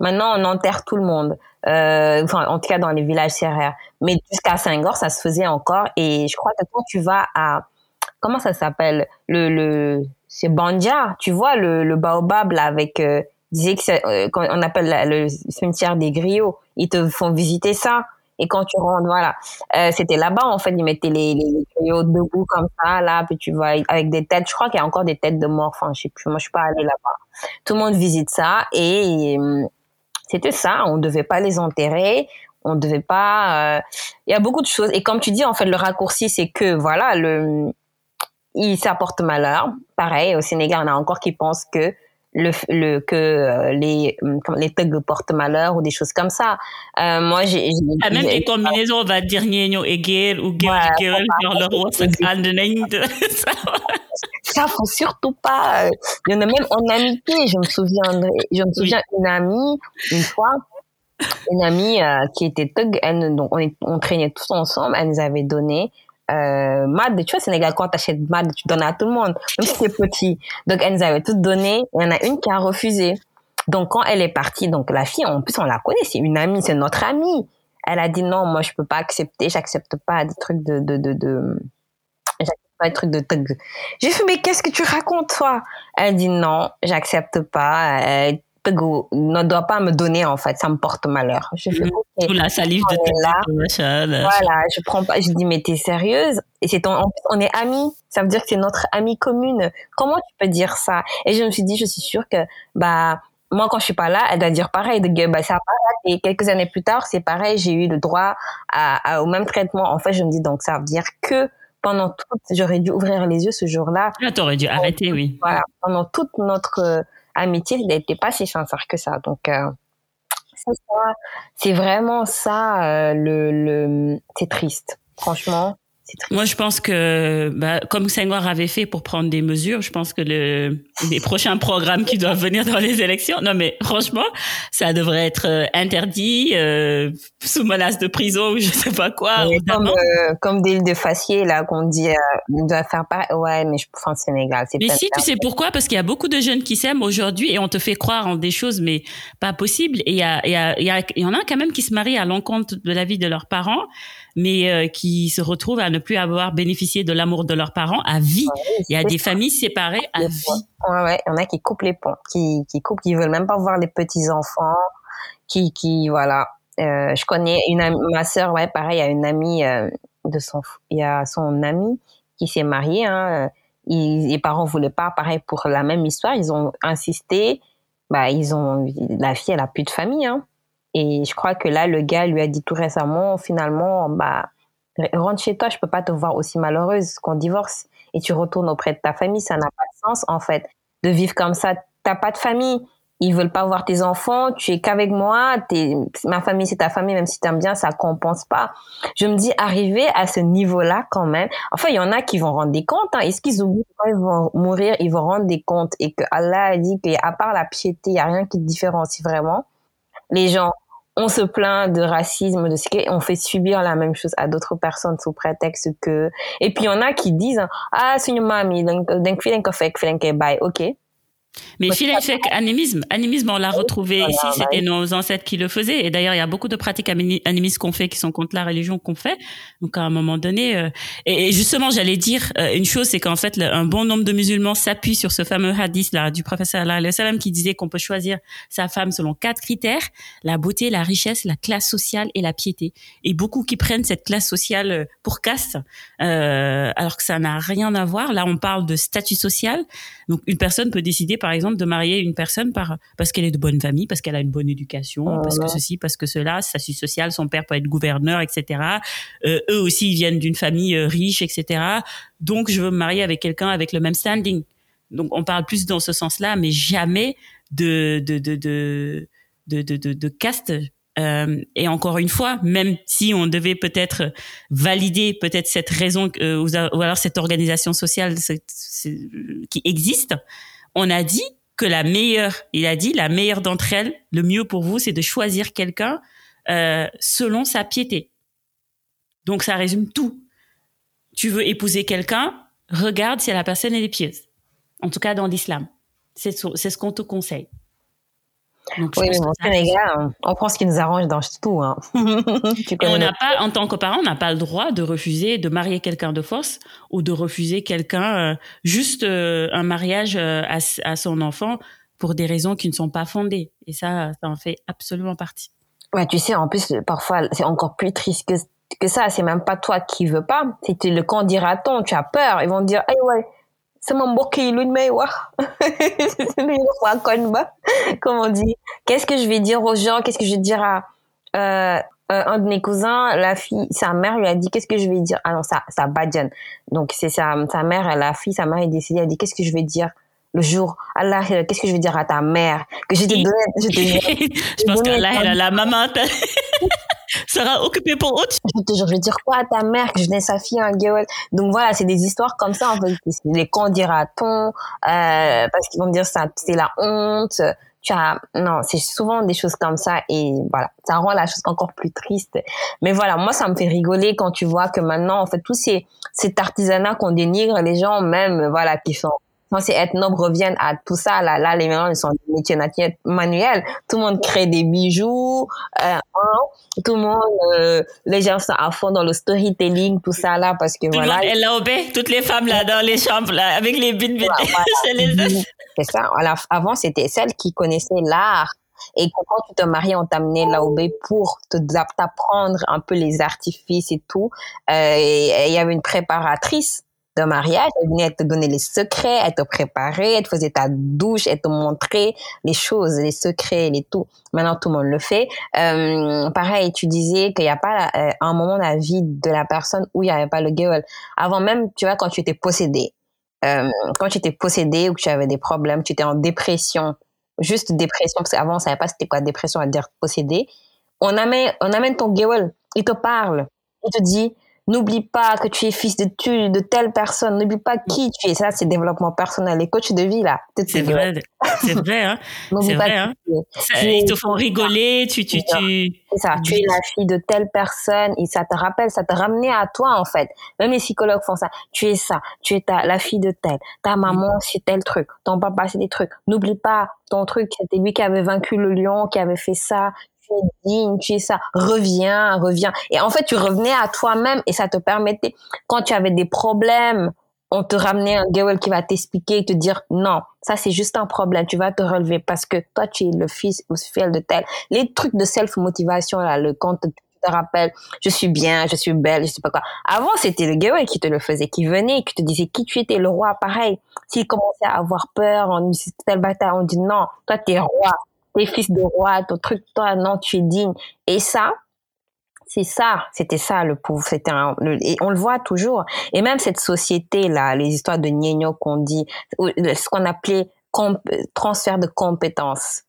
Maintenant, on enterre tout le monde. Euh, enfin, en tout cas dans les villages serrères. Mais jusqu'à Senghor, ça se faisait encore. Et je crois que quand tu vas à comment ça s'appelle? Le le c'est Bandia, tu vois le le baobab là avec euh, disait que euh, on appelle le cimetière des griots. Ils te font visiter ça. Et quand tu rentres, voilà, euh, c'était là-bas en fait, ils mettaient les, les tuyaux debout comme ça, là, puis tu vois avec des têtes. Je crois qu'il y a encore des têtes de mort. Enfin, je sais plus. Moi, je suis pas allée là-bas. Tout le monde visite ça et euh, c'était ça. On devait pas les enterrer. On devait pas. Euh, il y a beaucoup de choses. Et comme tu dis, en fait, le raccourci, c'est que voilà, le, il s'apporte malheur. Pareil, au Sénégal, on a encore qui pensent que le, le que euh, les hum, les thugs portent malheur ou des choses comme ça. Euh, moi, j'ai ah, même les combinaisons, on va dire ñeño et guerre ou guerre guerre genre le roi ça. Faut surtout pas. Euh, il y en a même en amitié. Je me souviens, je me souviens une amie une fois une amie euh, qui était thug, elle, donc on, on traînait tous ensemble, elle nous avait donné euh, MAD, tu vois, Sénégal, quand t'achètes MAD, tu donnes à tout le monde, même si c'est petit. Donc, elle nous avait toutes donné. Il y en a une qui a refusé. Donc, quand elle est partie, donc la fille, en plus, on la connaît, c'est une amie, c'est notre amie. Elle a dit non, moi, je peux pas accepter, j'accepte pas des trucs de, de, de, j'accepte pas des trucs de. J'ai fait, mais qu'est-ce que tu racontes, toi? Elle dit non, j'accepte pas. Euh, ne doit pas me donner en fait ça me porte malheur. Je fais, mm. la salive de là, voilà je prends pas je dis mais t'es sérieuse? Et c'est on, on est amis. Ça veut dire que c'est notre amie commune. Comment tu peux dire ça? Et je me suis dit je suis sûre que bah moi quand je suis pas là elle doit dire pareil. De bah ça et quelques années plus tard c'est pareil j'ai eu le droit à, au même traitement. En fait je me dis donc ça veut dire que pendant toute j'aurais dû ouvrir les yeux ce jour-là. Ah, t'aurais dû arrêter oui. voilà pendant toute notre amitié, il n'était pas si sincère que ça. Donc, euh, c'est vraiment ça, euh, le, le c'est triste. Franchement, moi, je pense que, bah, comme Senghor avait fait pour prendre des mesures, je pense que le, les prochains programmes qui doivent venir dans les élections, non mais franchement, ça devrait être euh, interdit, euh, sous menace de prison ou je sais pas quoi. Comme, euh, comme des de faciès là qu'on dit, euh, on doit faire pas. Ouais, mais je pense Sénégal. Mais si, tu sais pourquoi? Parce qu'il y a beaucoup de jeunes qui s'aiment aujourd'hui et on te fait croire en des choses mais pas possibles. Et il y a, il y a, il y, a, il y en a quand même qui se marient à l'encontre de la vie de leurs parents mais euh, qui se retrouvent à ne plus avoir bénéficié de l'amour de leurs parents à vie. il y a des familles séparées à vie. Ouais, ouais, il y en a qui coupent les ponts, qui, qui coupent, qui veulent même pas voir les petits enfants, qui, qui, voilà. Euh, je connais une ma sœur, ouais, pareil, il y a une amie euh, de son, il y a son ami qui s'est marié. Hein, ils, les parents voulaient pas, pareil pour la même histoire, ils ont insisté. Bah, ils ont, la fille, elle a plus de famille, hein. Et je crois que là, le gars lui a dit tout récemment, finalement, bah, rentre chez toi, je peux pas te voir aussi malheureuse qu'on divorce et tu retournes auprès de ta famille. Ça n'a pas de sens, en fait, de vivre comme ça. T'as pas de famille. Ils veulent pas voir tes enfants. Tu es qu'avec moi. T'es, ma famille, c'est ta famille, même si t'aimes bien, ça compense pas. Je me dis, arriver à ce niveau-là, quand même. Enfin, il y en a qui vont rendre des comptes. Hein. Est-ce qu'ils oublient quand ils vont mourir, ils vont rendre des comptes? Et que Allah a dit qu'à part la piété, il y a rien qui te différencie vraiment. Les gens on se plaint de racisme, de ce qu'on fait subir la même chose à d'autres personnes sous prétexte que. Et puis il y en a qui disent ah c'est une mamie donc donc fait ok mais fait animisme, animisme, on l'a retrouvé ici, c'était nos ancêtres qui le faisaient. Et d'ailleurs, il y a beaucoup de pratiques animistes qu'on fait qui sont contre la religion qu'on fait. Donc, à un moment donné, euh, et, justement, j'allais dire euh, une chose, c'est qu'en fait, un bon nombre de musulmans s'appuient sur ce fameux hadith là du professeur Allah salam qui disait qu'on peut choisir sa femme selon quatre critères la beauté, la richesse, la classe sociale et la piété. Et beaucoup qui prennent cette classe sociale euh, pour caste, euh, alors que ça n'a rien à voir. Là, on parle de statut social. Donc, une personne peut décider par exemple, de marier une personne par, parce qu'elle est de bonne famille, parce qu'elle a une bonne éducation, oh parce que ceci, parce que cela, statut social, son père peut être gouverneur, etc. Euh, eux aussi, ils viennent d'une famille euh, riche, etc. Donc, je veux me marier avec quelqu'un avec le même standing. Donc, on parle plus dans ce sens-là, mais jamais de, de, de, de, de, de, de, caste euh, et encore une fois, même si on devait peut-être valider peut-être cette raison euh, ou, alors cette organisation sociale qui existe, on a dit que la meilleure, il a dit, la meilleure d'entre elles, le mieux pour vous, c'est de choisir quelqu'un euh, selon sa piété. Donc ça résume tout. Tu veux épouser quelqu'un, regarde si la personne est pieuse. En tout cas dans l'islam. C'est ce qu'on te conseille oui, mais au Sénégal, on prend ce qui nous arrange dans tout. Hein. on n'a pas, en tant que parent, on n'a pas le droit de refuser de marier quelqu'un de force ou de refuser quelqu'un, euh, juste euh, un mariage euh, à, à, son enfant pour des raisons qui ne sont pas fondées. Et ça, ça en fait absolument partie. Ouais, tu sais, en plus, parfois, c'est encore plus triste que, que ça. C'est même pas toi qui veux pas. C'est le quand dira-t-on. Tu as peur. Ils vont dire, hey, ouais sama mbokk yi luñ may wax. Comme on dit. Qu'est-ce que je vais dire aux gens? Qu'est-ce que je vais dire à euh, euh, un de mes cousins? La fille sa mère lui a dit qu'est-ce que je vais dire? Ah non ça ça badjan donc c'est sa sa mère la fille sa mère est décédée elle dit qu'est-ce que je vais dire? Le jour Allah qu'est-ce que je vais dire à ta mère? Que je te donne je te je pense qu'Allah la maman sera occupée pour autre chose. Je vais dire quoi à ta mère que je n'ai sa fille un gueule. Donc voilà, c'est des histoires comme ça, en fait. Les quand dira-t-on, euh, parce qu'ils vont me dire ça, c'est la honte. Tu as, non, c'est souvent des choses comme ça et voilà, ça rend la chose encore plus triste. Mais voilà, moi, ça me fait rigoler quand tu vois que maintenant, en fait, tous ces, cet artisanat qu'on dénigre, les gens même, voilà, qui sont c'est être noble reviennent à tout ça. Là, là les ils sont des métiers manuels. Tout le monde crée des bijoux. Euh, hein. tout le monde, euh, les gens sont à fond dans le storytelling, tout ça là, parce que tout voilà. Le monde est toutes les femmes là dans les chambres là, avec les bines c'est ça. Avant, c'était celles qui connaissaient l'art. Et quand tu te mariais, on t'amenait l'AOB pour t'apprendre un peu les artifices et tout. Euh, et il y avait une préparatrice de mariage, elle venait te donner les secrets, elle te préparait, elle te faisait ta douche, elle te montrait les choses, les secrets, les tout. Maintenant, tout le monde le fait. Euh, pareil, tu disais qu'il n'y a pas euh, un moment dans la vie de la personne où il n'y avait pas le girl. Avant même, tu vois, quand tu étais possédé, euh, quand tu étais possédé ou que tu avais des problèmes, tu étais en dépression, juste dépression, parce qu'avant, on savait pas c'était quoi dépression, à dire possédé. On amène, on amène ton girl, il te parle, il te dit, N'oublie pas que tu es fils de, tu, de telle personne. N'oublie pas qui tu es. Ça, c'est développement personnel. Les coachs de vie, là. C'est vrai. C'est vrai, hein. C'est vrai, hein. ils te font rigoler. Tu, tu, tu. C'est ça. Tu es la fille de telle personne. Et ça te rappelle, ça te ramène à toi, en fait. Même les psychologues font ça. Tu es ça. Tu es ta, la fille de telle. Ta maman, c'est tel truc. Ton papa, c'est des trucs. N'oublie pas ton truc. C'était lui qui avait vaincu le lion, qui avait fait ça tu es digne, tu es ça, reviens, reviens. Et en fait, tu revenais à toi-même et ça te permettait, quand tu avais des problèmes, on te ramenait un girl qui va t'expliquer et te dire non, ça c'est juste un problème, tu vas te relever parce que toi tu es le fils ou fille de tel. Les trucs de self-motivation là, le quand tu te rappelles, je suis bien, je suis belle, je sais pas quoi. Avant c'était le girl qui te le faisait, qui venait, qui te disait qui tu étais, le roi, pareil. S'il commençait à avoir peur, on telle bataille, on dit non, toi t'es roi, t'es fils de roi, ton truc, toi, non, tu es digne. Et ça, c'est ça, c'était ça le pouvoir, c'était et on le voit toujours. Et même cette société là, les histoires de Nienyo qu'on dit, ce qu'on appelait transfert de compétences.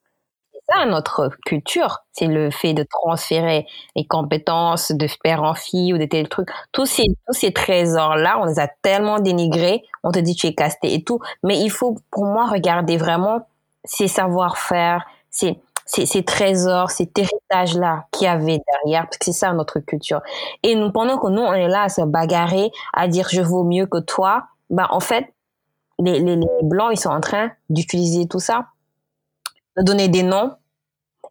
C'est ça notre culture, c'est le fait de transférer les compétences de père en fille ou de tels trucs. Tous ces tous ces trésors là, on les a tellement dénigrés. On te dit tu es casté et tout, mais il faut pour moi regarder vraiment ces savoir-faire, c'est ces, ces trésors, cet héritage-là qu'il y avait derrière, parce que c'est ça notre culture. Et nous, pendant que nous, on est là à se bagarrer, à dire je vaux mieux que toi, bah, en fait, les, les, les blancs, ils sont en train d'utiliser tout ça, de donner des noms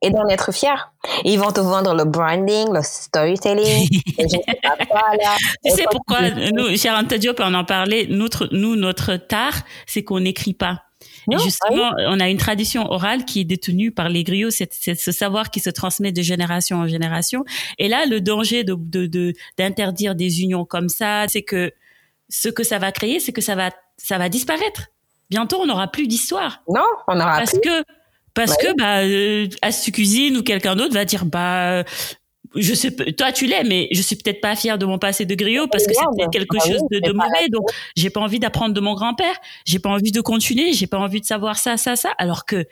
et d'en être fiers. ils vont te vendre le branding, le storytelling. je sais pas quoi, là. Tu sais pourquoi, nous, cher Antadio, peut en parler, notre, nous, notre tard, c'est qu'on n'écrit pas. Et justement, on a une tradition orale qui est détenue par les griots, c'est ce savoir qui se transmet de génération en génération. Et là, le danger de d'interdire de, des unions comme ça, c'est que ce que ça va créer, c'est que ça va ça va disparaître. Bientôt, on n'aura plus d'histoire. Non, on n'aura parce que parce que bah euh, Astu Cuisine ou quelqu'un d'autre va dire bah je sais toi tu l'es mais je suis peut-être pas fière de mon passé de griot parce que c'était quelque ah chose de, de mauvais. donc j'ai pas envie d'apprendre de mon grand-père. J'ai pas envie de continuer. J'ai pas envie de savoir ça ça ça. Alors que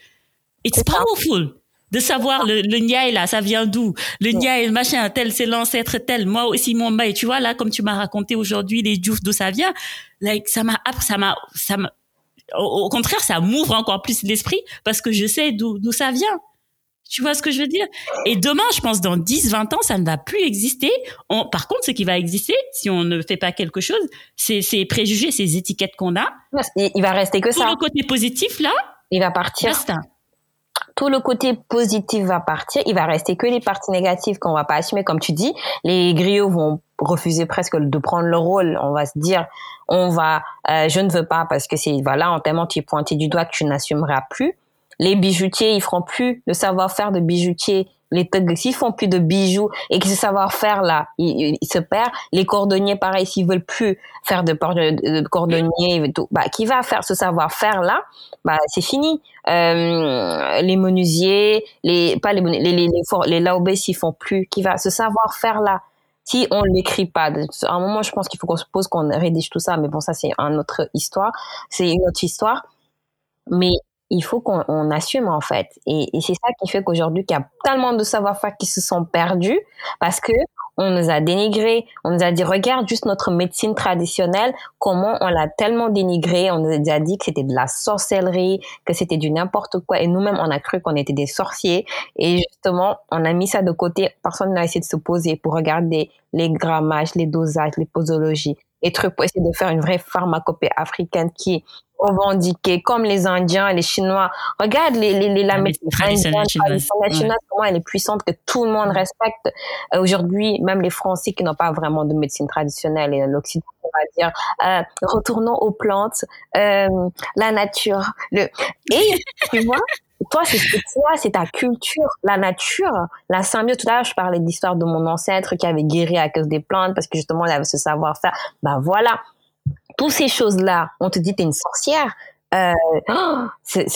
it's powerful de savoir le, le là ça vient d'où? Le niaï le machin tel c'est l'ancêtre tel. Moi aussi mon bail tu vois là comme tu m'as raconté aujourd'hui les djouf d'où ça vient like ça m'a ça m'a ça m'a au, contraire, ça m'ouvre encore plus l'esprit parce que je sais d'où d'où ça vient. Tu vois ce que je veux dire? Et demain, je pense dans 10, 20 ans, ça ne va plus exister. On, par contre, ce qui va exister, si on ne fait pas quelque chose, c'est ces préjugés, ces étiquettes qu'on a. Il va rester que ça. Tout le côté positif, là, il va partir. Tout le côté positif va partir. Il va rester que les parties négatives qu'on va pas assumer. Comme tu dis, les griots vont refuser presque de prendre le rôle. On va se dire, on va, euh, je ne veux pas parce que c'est voilà, en tellement tu es pointé du doigt que tu n'assumeras plus. Les bijoutiers, ils feront plus le savoir-faire de bijoutier. Les thugs, s'ils font plus de bijoux et que ce savoir-faire là, il, se perd. Les cordonniers, pareil, s'ils veulent plus faire de, cordonniers, tout, bah, qui va faire ce savoir-faire là Bah, c'est fini. Euh, les menuisiers, les pas les les les, les, les, les s'ils font plus, qui va ce savoir-faire là si on l'écrit pas, à un moment, je pense qu'il faut qu'on se pose, qu'on rédige tout ça, mais bon, ça, c'est une autre histoire. C'est une autre histoire. Mais il faut qu'on assume, en fait. Et, et c'est ça qui fait qu'aujourd'hui, qu'il y a tellement de savoir-faire qui se sont perdus parce que on nous a dénigré, on nous a dit regarde juste notre médecine traditionnelle, comment on l'a tellement dénigré, on nous a dit que c'était de la sorcellerie, que c'était du n'importe quoi. Et nous-mêmes on a cru qu'on était des sorciers. Et justement on a mis ça de côté, personne n'a essayé de se poser pour regarder les grammages, les dosages, les posologies et trucs pour essayer de faire une vraie pharmacopée africaine qui est revendiquée comme les Indiens, les Chinois. Regarde les, les, les la médecine indienne, la chinoise, comment elle est puissante, que tout le monde respecte. Euh, aujourd'hui, même les Français qui n'ont pas vraiment de médecine traditionnelle et l'Occident, on va dire, euh, retournons aux plantes, euh, la nature. Et tu vois, toi, c'est toi, c'est ta culture, la nature, la symbiose. Tout à l'heure, je parlais de l'histoire de mon ancêtre qui avait guéri à cause des plantes parce que justement, il avait ce savoir-faire. Ben voilà, toutes ces choses-là, on te dit t'es une sorcière. Euh, c'est,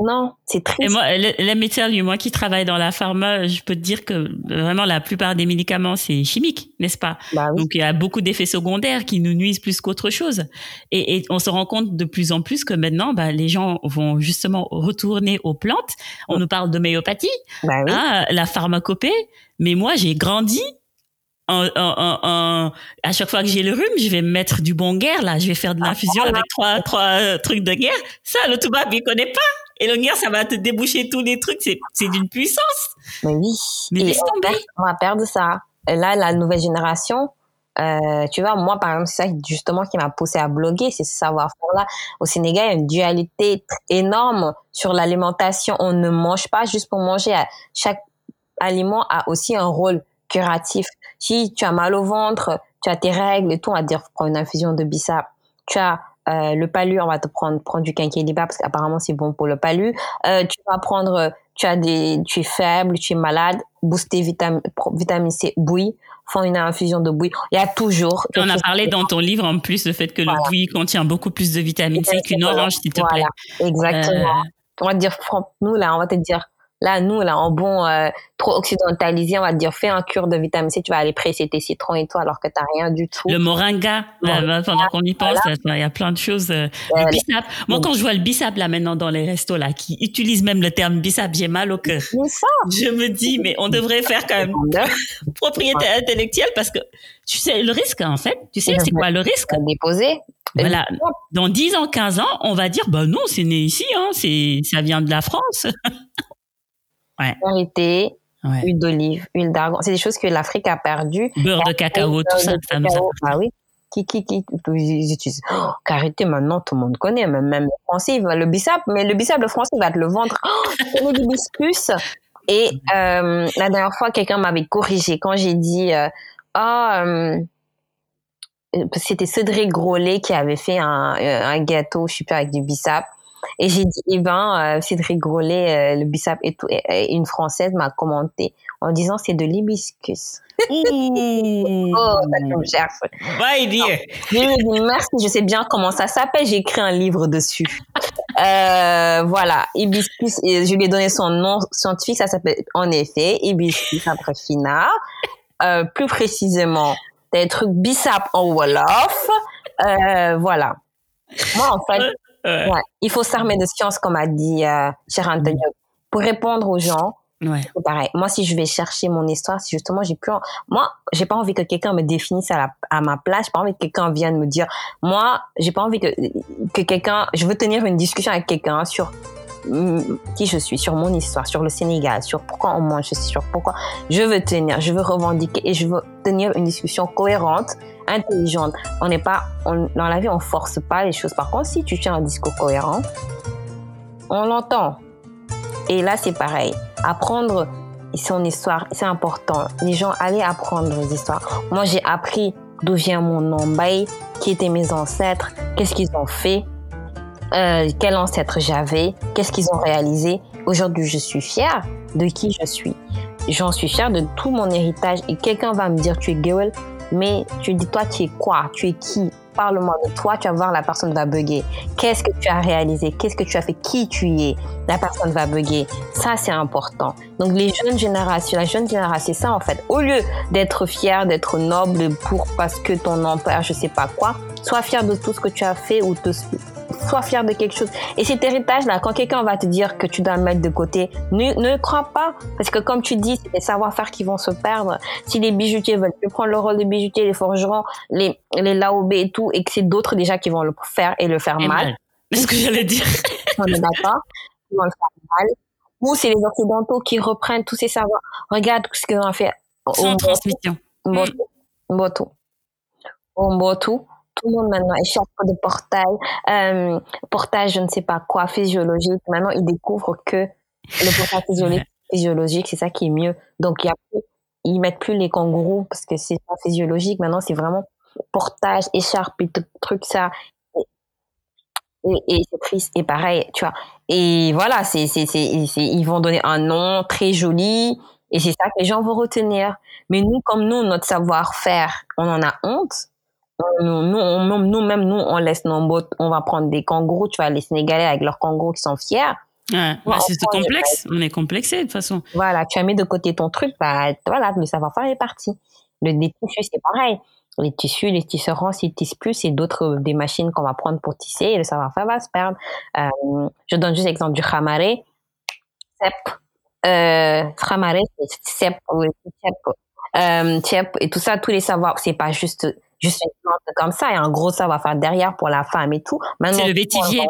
non, c'est triste. Et moi, les médecins, moi qui travaille dans la pharma, je peux te dire que vraiment la plupart des médicaments, c'est chimique, n'est-ce pas? Bah Donc il y a beaucoup d'effets secondaires qui nous nuisent plus qu'autre chose. Et, et, on se rend compte de plus en plus que maintenant, bah, les gens vont justement retourner aux plantes. On mm. nous parle d'homéopathie, bah oui. hein, la pharmacopée. Mais moi, j'ai grandi en, en, en, à chaque fois que j'ai le rhume, je vais mettre du bon guerre là, je vais faire de l'infusion ah, avec trois trois trucs de guerre. Ça, le tuba, il connaît pas. Et le guerre, ça va te déboucher tous les trucs. C'est c'est d'une puissance. Mais oui. Mais laisse tomber. On va perdre ça. là, la nouvelle génération, euh, tu vois, moi, par exemple, c'est ça justement qui m'a poussé à bloguer, c'est ce savoir-faire-là. Au Sénégal, il y a une dualité énorme sur l'alimentation. On ne mange pas juste pour manger. Chaque aliment a aussi un rôle curatif. Si tu as mal au ventre, tu as tes règles et tout, on va te dire prends une infusion de bissap. Tu as euh, le palu, on va te prendre prendre du quinquilibre parce qu'apparemment c'est bon pour le palu. Euh, tu vas prendre, tu as des, tu es faible, tu es malade, booster vitamine vitamine C, bouillie, font une infusion de bouillie. Il y a toujours. On a parlé dans ton livre en plus le fait que le bouillie contient beaucoup plus de vitamine C qu'une orange, s'il te plaît. Exactement. Euh... On va te dire, nous là, on va te dire Là, nous, là, en bon euh, trop occidentalisé, on va te dire, fais un cure de vitamine C, tu vas aller presser tes citrons et tout, alors que t'as rien du tout. Le moringa, euh, pendant qu'on y pense, il y a plein de choses. Euh, le bissap. Moi, quand je vois le bissap, là, maintenant, dans les restos, là, qui utilisent même le terme bissap, j'ai mal au cœur. Je me dis, mais on devrait faire quand même propriété intellectuelle parce que, tu sais, le risque, en fait, tu sais, c'est quoi le risque? Déposer. Voilà. Dans 10 ans, 15 ans, on va dire, bah non, c'est né ici, hein, c'est, ça vient de la France. Vérité, huile d'olive, huile d'argan. C'est des choses que l'Afrique a perdues. Beurre de cacao, tout ça, ça Ah oui. Qui, qui, qui, ils utilisent. Oh, karité, maintenant, tout le monde connaît, même, même le français, le bissap, mais le bissap, le français va te le vendre. Oh, du biscus. Et, euh, la dernière fois, quelqu'un m'avait corrigé quand j'ai dit, euh, ah, euh, c'était Cédric Grolet qui avait fait un, un gâteau, pas, avec du bissap. Et j'ai dit, eh ben, euh, Cédric Grolet, euh, le bissap et tout, et, une française m'a commenté en disant c'est de l'hibiscus. oh, ça me cherche. Ouais, dit. Je lui ai dit merci, je sais bien comment ça s'appelle, j'ai écrit un livre dessus. Euh, voilà, hibiscus, et je lui ai donné son nom scientifique, ça s'appelle en effet hibiscus après Euh, plus précisément, des trucs bissap en Wolof. Euh, voilà. Moi, en fait, Ouais. Il faut s'armer de science, comme a dit euh, cher Antonio, pour répondre aux gens. Ouais. Pareil. Moi, si je vais chercher mon histoire, si justement j'ai plus, moi, j'ai pas envie que quelqu'un me définisse à, ma place. J'ai pas envie que quelqu'un vienne me dire, moi, j'ai pas envie que, que quelqu'un, je veux tenir une discussion avec quelqu'un sur qui je suis, sur mon histoire, sur le Sénégal, sur pourquoi on mange, sur pourquoi je veux tenir, je veux revendiquer et je veux tenir une discussion cohérente, intelligente. On n'est pas, dans la vie, on force pas les choses. Par contre, si tu tiens un discours cohérent, on l'entend. Et là, c'est pareil. Apprendre son histoire, c'est important. Les gens, allaient apprendre les histoires. Moi, j'ai appris d'où vient mon nom, qui étaient mes ancêtres, qu'est-ce qu'ils ont fait, euh, quel ancêtre j'avais, qu'est-ce qu'ils ont réalisé. Aujourd'hui, je suis fière de qui je suis. J'en suis fière de tout mon héritage. Et quelqu'un va me dire, tu es girl, mais tu dis, toi, tu es quoi? Tu es qui? Parle-moi de toi, tu vas voir, la personne va bugger. Qu'est-ce que tu as réalisé? Qu'est-ce que tu as fait? Qui tu es? La personne va bugger. Ça, c'est important. Donc, les jeunes générations, la jeune génération, c'est ça, en fait. Au lieu d'être fier, d'être noble pour parce que ton empère, je sais pas quoi, sois fier de tout ce que tu as fait ou sois fier de quelque chose. Et cet héritage-là, quand quelqu'un va te dire que tu dois le mettre de côté, ne, ne crois pas. Parce que comme tu dis, c'est des savoir-faire qui vont se perdre. Si les bijoutiers veulent plus prendre le rôle de bijoutier, les forgerons, les, les laobés et tout, et que c'est d'autres déjà qui vont le faire et le faire mal. C'est ce que j'allais dire. On est d'accord. Ils vont le faire mal. Ou c'est les occidentaux qui reprennent tous ces savoirs. Regarde ce qu'ils ont fait. Sans transmission. Mboto. Mboto. Mboto tout le monde maintenant échappe de portail, euh, portage je ne sais pas quoi, physiologique. Maintenant, ils découvrent que le portail physiologique, c'est ça qui est mieux. Donc, il y a plus, ils mettent plus les kangourous parce que c'est pas physiologique. Maintenant, c'est vraiment portage, écharpe et tout truc ça. Et, et, c'est triste. Et pareil, tu vois. Et voilà, c'est, c'est, c'est, ils vont donner un nom très joli. Et c'est ça que les gens vont retenir. Mais nous, comme nous, notre savoir-faire, on en a honte nous, nous, nous, même nous, on laisse nos bottes, on va prendre des kangourous, tu vois, les Sénégalais avec leurs kangourous qui sont fiers. Ouais, bah, c'est complexe, on est complexé de toute façon. Voilà, tu as mis de côté ton truc, bah, voilà, le savoir-faire est parti. Le, tissus, c'est pareil. Les tissus, les tisserands, s'ils tissent plus, c'est d'autres, des machines qu'on va prendre pour tisser et le savoir-faire va se perdre. Euh, je donne juste l'exemple du khamaré. Cep. Euh, khamaré, c'est cep. Euh, et tout ça, tous les savoirs, c'est pas juste juste une plante comme ça, et un gros savoir-faire derrière pour la femme et tout. C'est le vétivier.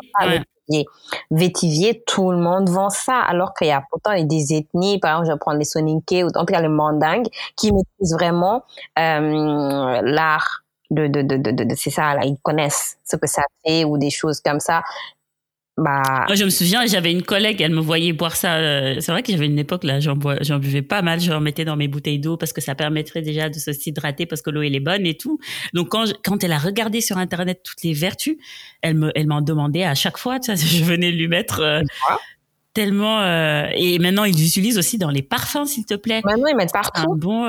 Vétivier. tout le monde vend ça, alors qu'il y a pourtant des ethnies, par exemple, je prendre les Soninké ou en tout cas les Mandingues, qui maîtrisent vraiment euh, l'art de, de, de, de, de c'est ça, là, ils connaissent ce que ça fait ou des choses comme ça. Bah... Moi, je me souviens, j'avais une collègue, elle me voyait boire ça. Euh, c'est vrai que j'avais une époque là, j'en j'en buvais pas mal, je mettais dans mes bouteilles d'eau parce que ça permettrait déjà de se s'hydrater parce que l'eau elle est bonne et tout. Donc quand quand elle a regardé sur internet toutes les vertus, elle me elle m'en demandait à chaque fois, tu vois, je venais lui mettre. Euh, tellement euh, et maintenant ils l'utilisent aussi dans les parfums s'il te plaît. Maintenant ils mettent partout. Un bon.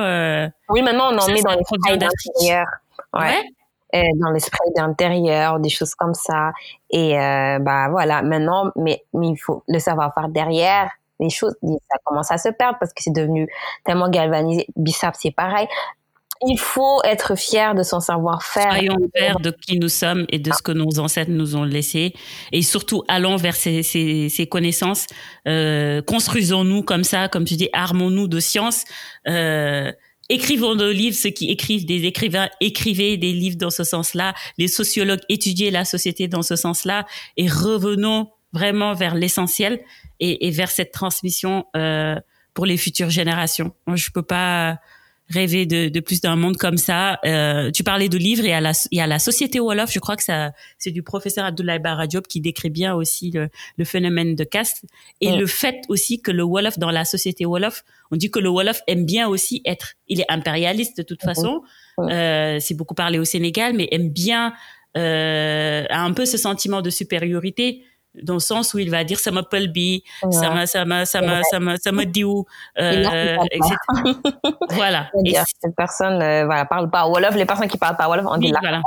oui maintenant on en met dans les produits d'intérieur. ouais. Euh, dans les sprays d'intérieur, des choses comme ça. Et euh, bah voilà, maintenant, mais, mais il faut le savoir-faire derrière. Les choses, ça commence à se perdre parce que c'est devenu tellement galvanisé. Bissap, c'est pareil. Il faut être fier de son savoir-faire. Soyons fiers de qui nous sommes et de ce que nos ancêtres nous ont laissé. Et surtout, allons vers ces, ces, ces connaissances. Euh, Construisons-nous comme ça, comme tu dis, armons-nous de science. Euh, écrivons nos livres, ceux qui écrivent des écrivains, écrivez des livres dans ce sens-là, les sociologues étudiez la société dans ce sens-là, et revenons vraiment vers l'essentiel et, vers cette transmission euh, pour les futures générations. Moi, je peux pas rêver de, de plus d'un monde comme ça. Euh, tu parlais de livres et à la, y a la société Wolof, je crois que ça, c'est du professeur Abdoulaye Baradiop qui décrit bien aussi le, le phénomène de caste et le fait aussi que le Wolof dans la société Wolof, on dit que le Wolof aime bien aussi être, il est impérialiste de toute façon. Euh, c'est beaucoup parlé au Sénégal, mais aime bien euh, a un peu ce sentiment de supériorité dans le sens où il va dire ça m'appelle bi, ça m'a ça m'a ça m'a ça m'a ça m'a dit où euh, etc. voilà. Et cette personne euh, voilà parle pas wolof, les personnes qui parlent pas wolof on dit là. Voilà.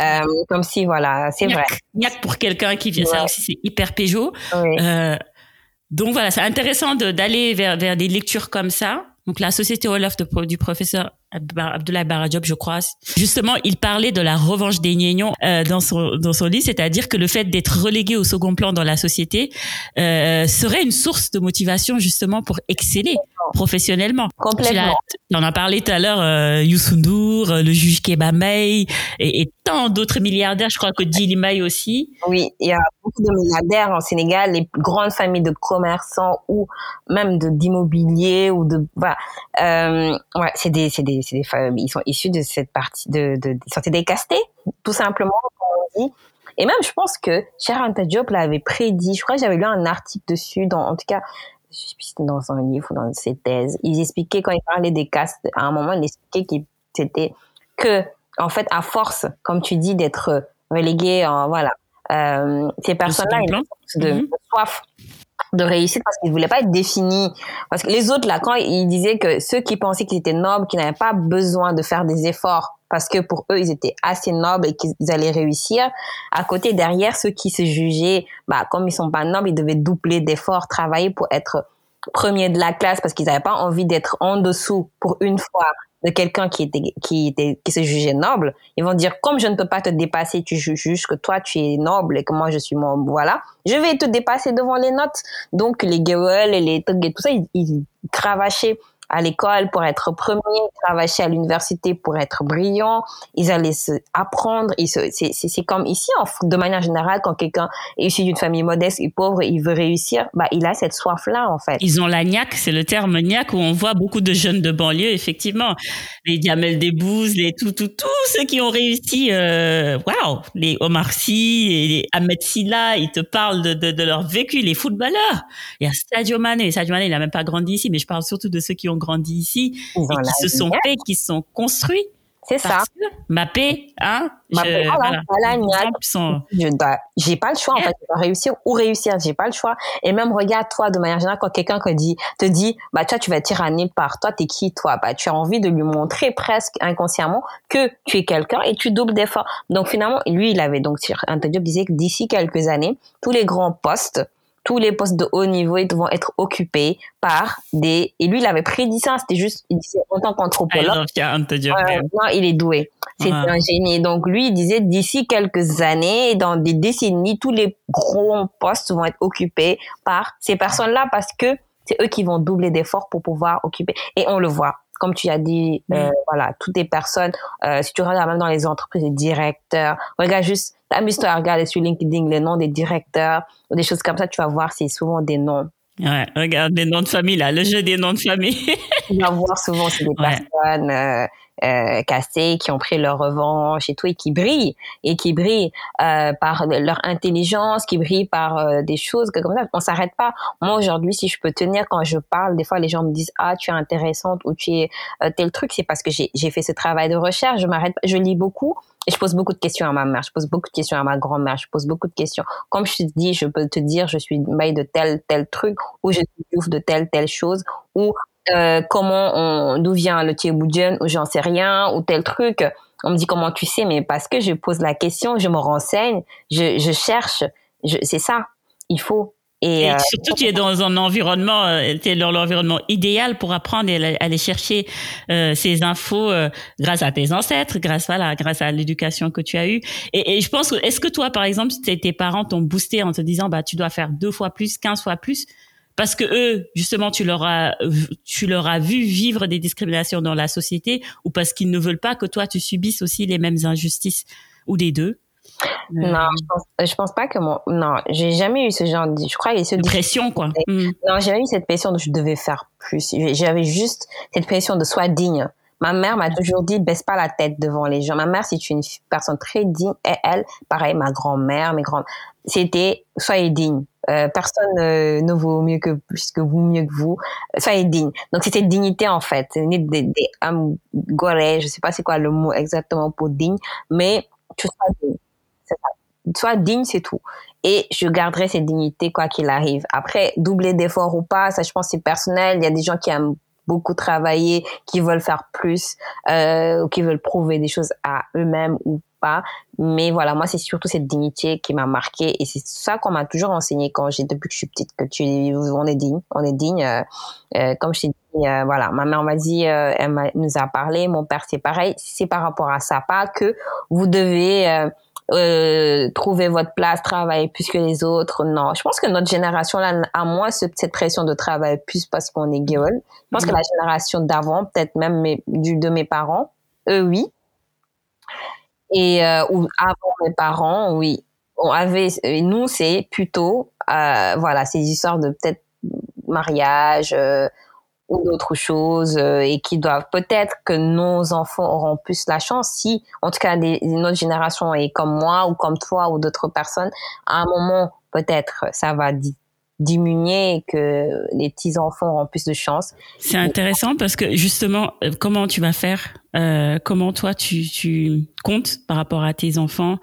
Euh, comme si voilà, c'est vrai. a pour quelqu'un qui vient ça aussi c'est hyper péjo. Euh, donc voilà, c'est intéressant d'aller vers vers des lectures comme ça. Donc la société Wolof de, du professeur Abdoulaye Barajob, je crois. Justement, il parlait de la revanche des Niénions euh, dans son dans son livre, c'est-à-dire que le fait d'être relégué au second plan dans la société euh, serait une source de motivation justement pour exceller professionnellement. Complètement. On en a parlé tout à l'heure, euh, Youssou N'Dour, euh, le juge Kebamey et, et tant d'autres milliardaires. Je crois que Dili May aussi. Oui, il y a beaucoup de milliardaires en Sénégal, les grandes familles de commerçants ou même de d'immobilier ou de voilà. Euh, ouais, c'est des c'est des c'est des ils sont issus de cette partie de de ils sont décastés tout simplement comme on dit. Et même, je pense que Anta Diop l'avait prédit. Je crois que j'avais lu un article dessus, dans, en tout cas, je sais plus dans un livre ou dans ses thèses. Il expliquait, quand il parlait des castes, à un moment, il expliquait que c'était que, en fait, à force, comme tu dis, d'être relégué en, voilà, euh, ces personnes-là, ils ont de, mm-hmm. de soif de réussite parce qu'ils voulaient pas être définis. Parce que les autres, là, quand ils disaient que ceux qui pensaient qu'ils étaient nobles, qu'ils n'avaient pas besoin de faire des efforts parce que pour eux, ils étaient assez nobles et qu'ils allaient réussir. À côté, derrière, ceux qui se jugeaient, bah, comme ils sont pas nobles, ils devaient doubler d'efforts, travailler pour être premiers de la classe parce qu'ils n'avaient pas envie d'être en dessous pour une fois de quelqu'un qui était qui était qui se jugeait noble, ils vont dire comme je ne peux pas te dépasser, tu juges que toi tu es noble et que moi je suis mon voilà, je vais te dépasser devant les notes. Donc les gueules et les trucs et tout ça, ils, ils cravachaient à l'école pour être premier, travailler à l'université pour être brillant. Ils allaient se apprendre. C'est comme ici, de manière générale, quand quelqu'un est issu d'une famille modeste et pauvre, il veut réussir, bah, il a cette soif-là, en fait. Ils ont la niaque, c'est le terme niaque où on voit beaucoup de jeunes de banlieue, effectivement. Les Diamel Debbouze, les tout, tout, tous ceux qui ont réussi, euh, waouh, les Omar Sy les Ahmed Silla, ils te parlent de, leur vécu, les footballeurs. Il y a Sadio Mané. Sadio Mané, il a même pas grandi ici, mais je parle surtout de ceux qui ont grandi ici et qui se sont faits, qui sont construits. C'est ça. Mappé, hein? Mappé, je, voilà, voilà, je dois, j'ai pas le choix, en fait. Je dois réussir ou réussir. J'ai pas le choix. Et même, regarde, toi, de manière générale, quand quelqu'un te dit, te dit, bah, toi, tu vas tyranner par toi, t'es qui, toi? Bah, tu as envie de lui montrer presque inconsciemment que tu es quelqu'un et tu doubles d'efforts. Donc, finalement, lui, il avait donc, un disait que d'ici quelques années, tous les grands postes, tous les postes de haut niveau vont être occupés par des et lui il avait prédit ça c'était juste il disait en tant qu'anthropologue. Ah, il est doué. C'est un génie. Donc lui il disait d'ici quelques années dans des décennies tous les gros postes vont être occupés par ces personnes là parce que c'est eux qui vont doubler d'efforts pour pouvoir occuper. Et on le voit comme tu as dit, euh, voilà, toutes les personnes, euh, si tu regardes même dans les entreprises, les directeurs, regarde juste Amuse-toi à regarder sur LinkedIn les noms des directeurs ou des choses comme ça, tu vas voir, c'est souvent des noms. Ouais, regarde les noms de famille, là, le jeu des noms de famille. tu vas voir souvent, c'est des personnes euh, cassées qui ont pris leur revanche et tout, et qui brillent, et qui brillent euh, par leur intelligence, qui brillent par euh, des choses que, comme ça. On s'arrête pas. Moi, aujourd'hui, si je peux tenir quand je parle, des fois, les gens me disent, ah, tu es intéressante ou tu es euh, tel truc, c'est parce que j'ai fait ce travail de recherche, je m'arrête je lis beaucoup et je pose beaucoup de questions à ma mère, je pose beaucoup de questions à ma grand-mère, je pose beaucoup de questions. Comme je te dis, je peux te dire, je suis maille de tel, tel truc, ou je suis ouf de telle, telle chose, ou euh, comment on, d'où vient le Thieboudian, ou j'en sais rien, ou tel truc. On me dit comment tu sais, mais parce que je pose la question, je me renseigne, je, je cherche, je, c'est ça. Il faut. Et, euh, surtout, tu es dans un environnement, euh, tu es dans l'environnement idéal pour apprendre et aller chercher euh, ces infos euh, grâce à tes ancêtres, grâce voilà, grâce à l'éducation que tu as eue. Et, et je pense que, est-ce que toi, par exemple, tes parents t'ont boosté en te disant, bah, tu dois faire deux fois plus, quinze fois plus, parce que eux, justement, tu leur as, tu leur as vu vivre des discriminations dans la société, ou parce qu'ils ne veulent pas que toi tu subisses aussi les mêmes injustices, ou des deux? Non, je pense, je pense pas que mon, non, j'ai jamais eu ce genre de, je crois qu'il y a ce pression, quoi. Mm. Non, j'ai jamais eu cette pression de je devais faire plus. J'avais juste cette pression de soit digne. Ma mère m'a toujours dit baisse pas la tête devant les gens. Ma mère c'est une personne très digne et elle, pareil, ma grand-mère, mes grands, c'était soyez digne. Euh, personne euh, ne vaut mieux que plus que vous, mieux que vous. Soyez digne. Donc c'était dignité en fait. Des, des, des um, je sais pas c'est quoi le mot exactement pour digne, mais tu sois digne. C'est. Sois digne, c'est tout. Et je garderai cette dignité quoi qu'il arrive. Après, doubler d'efforts ou pas, ça je pense c'est personnel. Il y a des gens qui aiment beaucoup travailler, qui veulent faire plus, euh, ou qui veulent prouver des choses à eux-mêmes ou pas. Mais voilà, moi, c'est surtout cette dignité qui m'a marqué. Et c'est ça qu'on m'a toujours enseigné quand j'ai, depuis que je suis petite, que tu, on est digne, on est digne. Euh, euh comme je t'ai dit, euh, voilà, ma mère m'a dit, elle nous a parlé, mon père, c'est pareil. C'est par rapport à ça, pas que vous devez, trouver votre place, travailler plus que les autres. Non, je pense que notre génération là a moins cette pression de travailler plus parce qu'on est girl. Je pense que la génération d'avant, peut-être même du, de mes parents, eux oui. Et euh, ou avant mes parents, oui. On avait, nous c'est plutôt, euh, voilà, ces histoires de peut-être mariage. Euh, ou d'autres choses euh, et qui doivent peut-être que nos enfants auront plus la chance si en tout cas notre génération est comme moi ou comme toi ou d'autres personnes à un moment peut-être ça va diminuer et que les petits enfants auront plus de chance. C'est intéressant parce que justement euh, comment tu vas faire euh, comment toi tu, tu comptes par rapport à tes enfants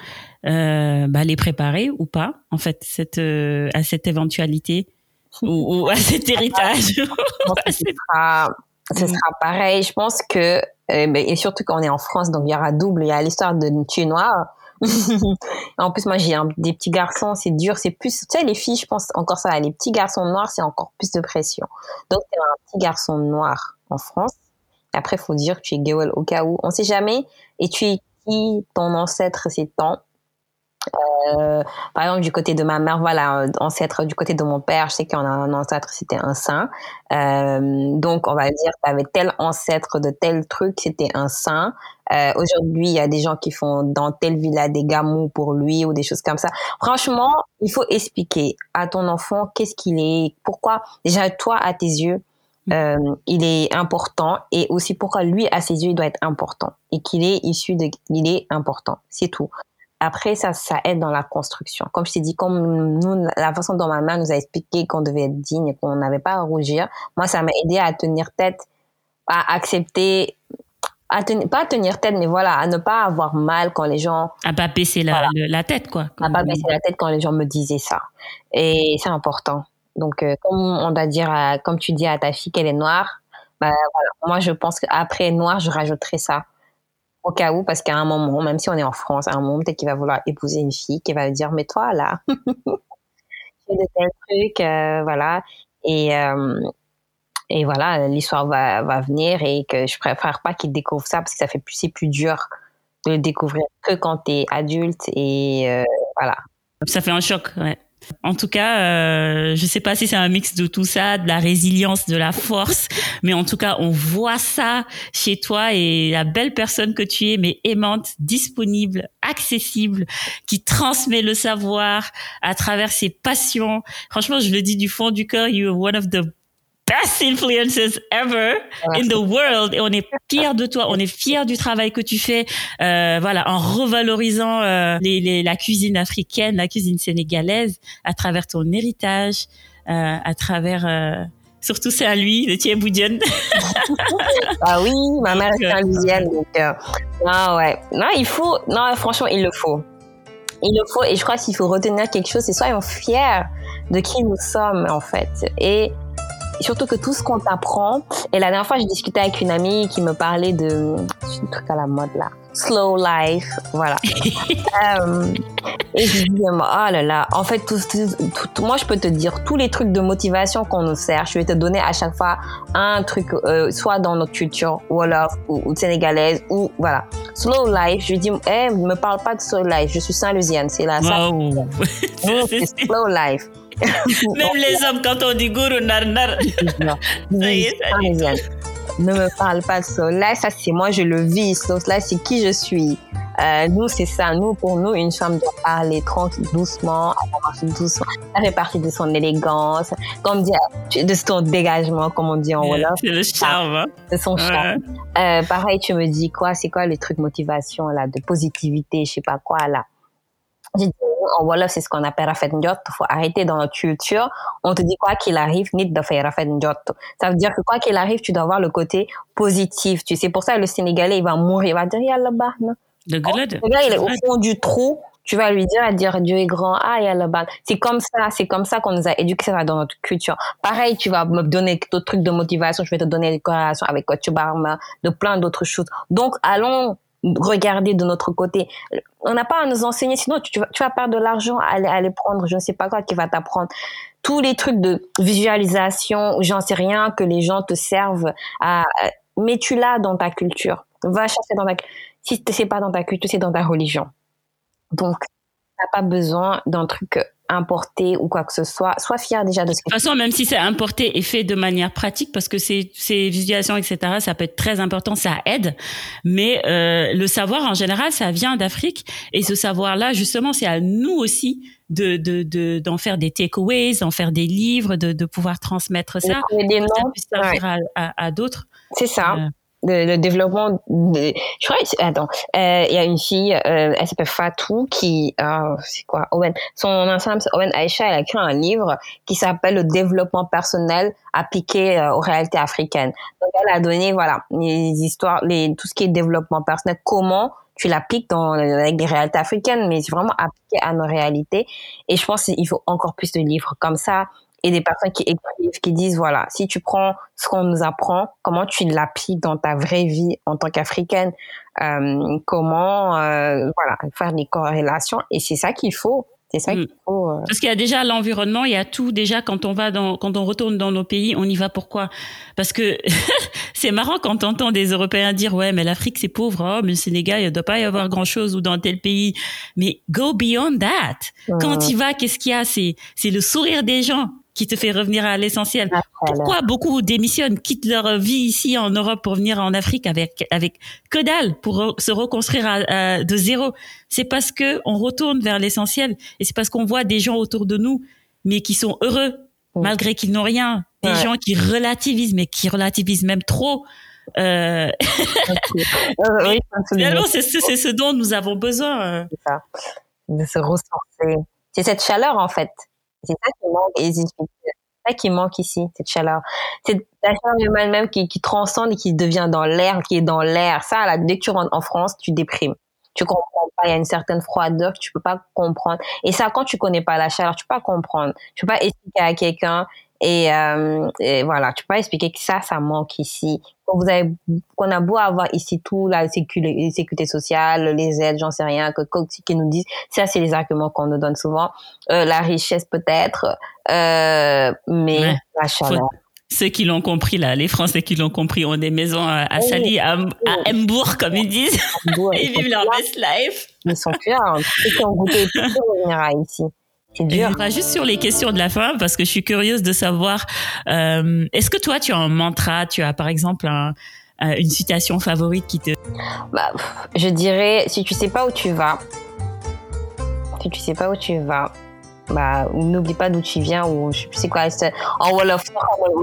euh, bah, les préparer ou pas en fait cette euh, à cette éventualité ou, à cet héritage? Ce, sera, ce sera pareil. Je pense que, euh, et surtout quand on est en France, donc il y aura double. Il y a l'histoire de tuer noir. En plus, moi, j'ai des petits garçons, c'est dur, c'est plus, tu sais, les filles, je pense encore ça, les petits garçons noirs, c'est encore plus de pression. Donc, c'est un petit garçon noir en France. Après, faut dire que tu es gay au cas où. On sait jamais. Et tu es qui, ton ancêtre, c'est tant. Euh, par exemple, du côté de ma mère, voilà, ancêtre du côté de mon père, je sais qu'on a un ancêtre, c'était un saint. Euh, donc, on va dire, tu avais tel ancêtre de tel truc, c'était un saint. Euh, Aujourd'hui, il y a des gens qui font dans telle villa des gamous pour lui ou des choses comme ça. Franchement, il faut expliquer à ton enfant qu'est-ce qu'il est, pourquoi, déjà, toi, à tes yeux, euh, il est important et aussi pourquoi lui à ses yeux il doit être important et qu'il est issu de il est important c'est tout après, ça, ça aide dans la construction. Comme je t'ai dit, comme nous, la façon dont ma mère nous a expliqué qu'on devait être digne, qu'on n'avait pas à rougir, moi, ça m'a aidé à tenir tête, à accepter, à tenir, pas à tenir tête, mais voilà, à ne pas avoir mal quand les gens... À pas baisser la, la tête, quoi. À pas baisser la tête quand les gens me disaient ça. Et c'est important. Donc, euh, comme on doit dire, comme tu dis à ta fille qu'elle est noire, bah, voilà. moi, je pense qu'après noir, je rajouterai ça au cas où, parce qu'à un moment, même si on est en France, à un moment, peut-être qu'il va vouloir épouser une fille qui va dire, mais toi, là, fais de tels trucs, euh, voilà. Et, euh, et voilà, l'histoire va, va venir et que je préfère pas qu'il découvre ça parce que ça fait plus, plus dur de le découvrir que quand tu es adulte et euh, voilà. Ça fait un choc, ouais. En tout cas, euh, je sais pas si c'est un mix de tout ça, de la résilience, de la force, mais en tout cas, on voit ça chez toi et la belle personne que tu es, mais aimante, disponible, accessible, qui transmet le savoir à travers ses passions. Franchement, je le dis du fond du cœur, you are one of the best influences ever in the world. Et on est fiers de toi. On est fiers du travail que tu fais euh, voilà en revalorisant euh, les, les, la cuisine africaine la cuisine sénégalaise à travers ton héritage euh, à travers surtout c'est à lui le tien boudienne ah oui ma mère est saint donc ah ouais. Non il faut non franchement il le faut. Il le faut et je crois qu'il faut retenir quelque chose c'est soyons fiers de qui nous sommes en fait. Et surtout que tout ce qu'on t'apprend. Et la dernière fois, j'ai discuté avec une amie qui me parlait de un truc à la mode là, slow life, voilà. euh, et je disais, oh là là, en fait, tout, tout, moi, je peux te dire tous les trucs de motivation qu'on nous sert. Je vais te donner à chaque fois un truc, euh, soit dans notre culture wolof ou, ou, sénégalaise ou voilà. Slow life, je lui dis, eh, ne me parle pas de slow life. Je suis Saint-Lusienne, c'est là. Wow. c'est slow life. Même les hommes, quand on dit gourou nar nar. ça y est, ça Ne me parle pas de ça. Là, ça, c'est moi, je le vis. là, c'est qui je suis. Euh, nous, c'est ça. Nous, pour nous, une femme doit parler tranquille, doucement, doucement. Ça fait partie de son élégance, comme dire, de son dégagement, comme on dit en Wolof. C'est le charme. Hein. C'est son charme. Euh, pareil, tu me dis quoi? C'est quoi le truc motivation là, de positivité, je sais pas quoi là? En Wolof, c'est ce qu'on appelle rafet njot. faut arrêter dans notre culture. On te dit quoi qu'il arrive, nit de faire rafet njot. Ça veut dire que quoi qu'il arrive, tu dois avoir le côté positif. Tu sais, pour ça, le Sénégalais, il va mourir. Il va dire, yallah bah, Le gars, il est au fond du trou. Tu vas lui dire, à dire Dieu est grand, ah, yallah bah. C'est comme ça, c'est comme ça qu'on nous a éduqués dans notre culture. Pareil, tu vas me donner d'autres trucs de motivation, je vais te donner des corrélations avec Coach Barma, de plein d'autres choses. Donc, allons regarder de notre côté. On n'a pas à nous enseigner, sinon tu, vas, tu vas perdre de l'argent à aller, aller prendre, je ne sais pas quoi qui va t'apprendre. Tous les trucs de visualisation, j'en sais rien, que les gens te servent à, mets-tu là dans ta culture. Va chercher dans ta, si c'est pas dans ta culture, c'est dans ta religion. Donc, t'as pas besoin d'un truc importé ou quoi que ce soit, sois fier déjà de ce que De toute façon, même si c'est importé et fait de manière pratique, parce que ces, ces visualisations, etc., ça peut être très important, ça aide. Mais euh, le savoir, en général, ça vient d'Afrique. Et ce savoir-là, justement, c'est à nous aussi de d'en de, d'en faire des takeaways, d'en faire des livres, de, de pouvoir transmettre ça, des noms, ça puisse servir à, à, à d'autres. C'est ça. Euh, le, développement de, je crois attends euh, il y a une fille euh, elle s'appelle Fatou qui euh, c'est quoi Owen. Son ensemble Owen Aisha. Elle a écrit un livre qui s'appelle le développement personnel appliqué aux réalités africaines. Donc elle a donné voilà les histoires les tout ce qui est développement personnel comment tu l'appliques dans avec les réalités africaines mais c'est vraiment appliqué à nos réalités. Et je pense qu'il faut encore plus de livres comme ça et des personnes qui écrivent, qui disent, voilà, si tu prends ce qu'on nous apprend, comment tu l'appliques dans ta vraie vie en tant qu'Africaine, euh, comment, euh, voilà, faire des corrélations. Et c'est ça qu'il faut. C'est ça qu'il mm. faut. Euh. Parce qu'il y a déjà l'environnement, il y a tout. Déjà, quand on va dans, quand on retourne dans nos pays, on y va pourquoi Parce que c'est marrant quand on entend des Européens dire ouais, mais l'Afrique c'est pauvre, oh, mais le Sénégal il ne doit pas y avoir grand chose ou dans tel pays. Mais go beyond that. Quand tu vas, qu'est-ce qu'il y a? C'est c'est le sourire des gens qui te fait revenir à l'essentiel. Pourquoi beaucoup démissionnent, quittent leur vie ici en Europe pour venir en Afrique avec avec que dalle pour se reconstruire à, de zéro? C'est parce que on retourne vers l'essentiel et c'est parce qu'on voit des gens autour de nous mais qui sont heureux malgré qu'ils n'ont rien. Des gens qui relativisent mais qui relativisent même trop. Euh... oui, c'est ce dont nous avons besoin. Euh. Ça, de se ressourcer. C'est cette chaleur en fait c'est ça qui manque ça qui manque ici, cette chaleur. C'est la chaleur humaine même qui, qui transcende et qui devient dans l'air, qui est dans l'air. Ça, là, dès que tu rentres en France, tu déprimes. Tu comprends pas. Il y a une certaine froideur que tu peux pas comprendre. Et ça, quand tu connais pas la chaleur, tu peux pas comprendre. Tu peux pas expliquer à quelqu'un et, euh, et, voilà, tu peux pas expliquer que ça, ça manque ici. Quand vous avez, qu'on a beau avoir ici tout, la sécurité, sécurité sociale, les aides, j'en sais rien, que, qui nous disent, ça, c'est les arguments qu'on nous donne souvent. Euh, la richesse peut-être, euh, mais la chaleur. Ceux qui l'ont compris là, les Français qui l'ont compris ont des maisons à, à Sali, à, à Hambourg comme ils disent. ils vivent leur best life. Ils sont fiers. Ceux qui ont goûté tout revenir ici. C'est dur. juste sur les questions de la fin, parce que je suis curieuse de savoir, euh, est-ce que toi, tu as un mantra, tu as par exemple un, une citation favorite qui te... Bah, je dirais, si tu sais pas où tu vas, si tu sais pas où tu vas, bah, n'oublie pas d'où tu viens ou je sais quoi, en Wolof,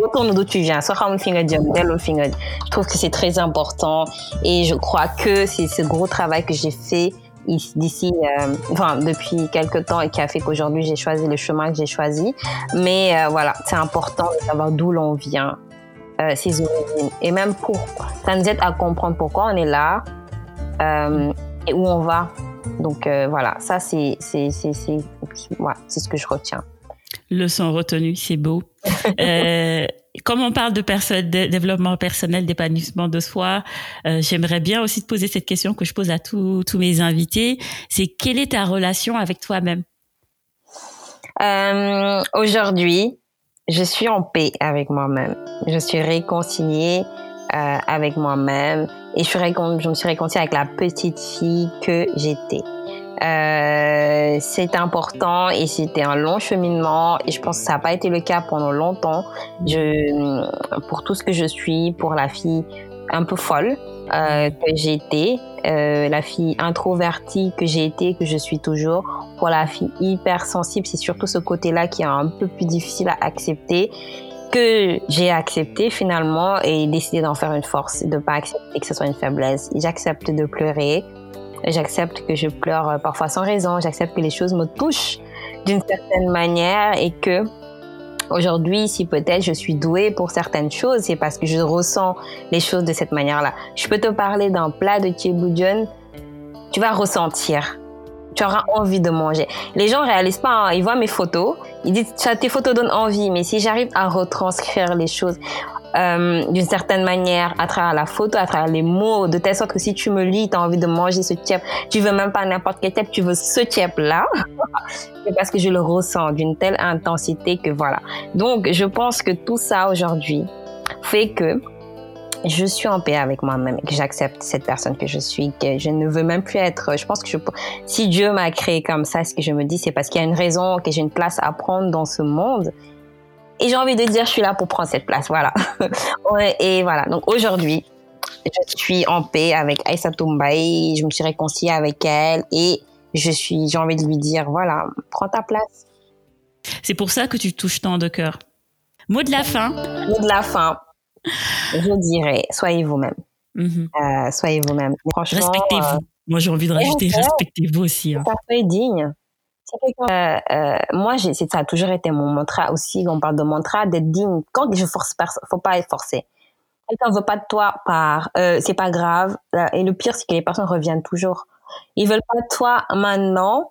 retourne d'où tu viens. Je trouve que c'est très important et je crois que c'est ce gros travail que j'ai fait d'ici, euh, enfin depuis quelques temps et qui a fait qu'aujourd'hui j'ai choisi le chemin que j'ai choisi. Mais euh, voilà, c'est important de savoir d'où l'on vient, euh, ses origines et même pourquoi. Ça nous aide à comprendre pourquoi on est là et où on va. Donc voilà, ça c'est c'est c'est c'est c'est ce que je retiens. Leçon retenue, c'est beau. euh, comme on parle de, de développement personnel, d'épanouissement de soi, euh, j'aimerais bien aussi te poser cette question que je pose à tous mes invités. C'est quelle est ta relation avec toi-même? Euh, Aujourd'hui, je suis en paix avec moi-même. Je suis réconciliée euh, avec moi-même et je, suis je me suis réconciliée avec la petite fille que j'étais. Euh, c'est important et c'était un long cheminement et je pense que ça n'a pas été le cas pendant longtemps. Je, pour tout ce que je suis, pour la fille un peu folle euh, que j'étais, euh, la fille introvertie que j'ai été, que je suis toujours, pour la fille hypersensible, c'est surtout ce côté-là qui est un peu plus difficile à accepter que j'ai accepté finalement et décidé d'en faire une force, de pas accepter que ce soit une faiblesse. J'accepte de pleurer, j'accepte que je pleure euh, parfois sans raison, j'accepte que les choses me touchent d'une certaine manière et que aujourd'hui, si peut-être je suis douée pour certaines choses, c'est parce que je ressens les choses de cette manière-là. Je peux te parler d'un plat de tchéboudion, tu vas ressentir tu auras envie de manger. Les gens réalisent pas, hein. ils voient mes photos, ils disent tes photos donnent envie, mais si j'arrive à retranscrire les choses euh, d'une certaine manière à travers la photo, à travers les mots, de telle sorte que si tu me lis, tu as envie de manger ce tiep, tu veux même pas n'importe quel tiep, tu veux ce tiep là, c'est parce que je le ressens d'une telle intensité que voilà. Donc je pense que tout ça aujourd'hui fait que je suis en paix avec moi-même et que j'accepte cette personne que je suis, que je ne veux même plus être. Je pense que je, si Dieu m'a créé comme ça, ce que je me dis, c'est parce qu'il y a une raison, que j'ai une place à prendre dans ce monde. Et j'ai envie de dire, je suis là pour prendre cette place. Voilà. et voilà. Donc aujourd'hui, je suis en paix avec Aïssa Toumbaï. Je me suis réconciliée avec elle et je suis, j'ai envie de lui dire, voilà, prends ta place. C'est pour ça que tu touches tant de cœur. Mot de la fin. Mot de la fin je dirais, soyez vous-même. Mhm. Euh, soyez vous-même. Respectez-vous. Euh, Moi, j'ai envie de rajouter, respectez-vous aussi. Hein. Parfait, digne. Euh, moi, c'est ça a toujours été mon mantra aussi. On parle de mantra, d'être digne. Quand je force personne, faut pas être forcé. Quelqu'un veut pas de toi, part. c'est pas grave. Et le pire, c'est que les personnes reviennent toujours. Ils veulent pas de toi maintenant,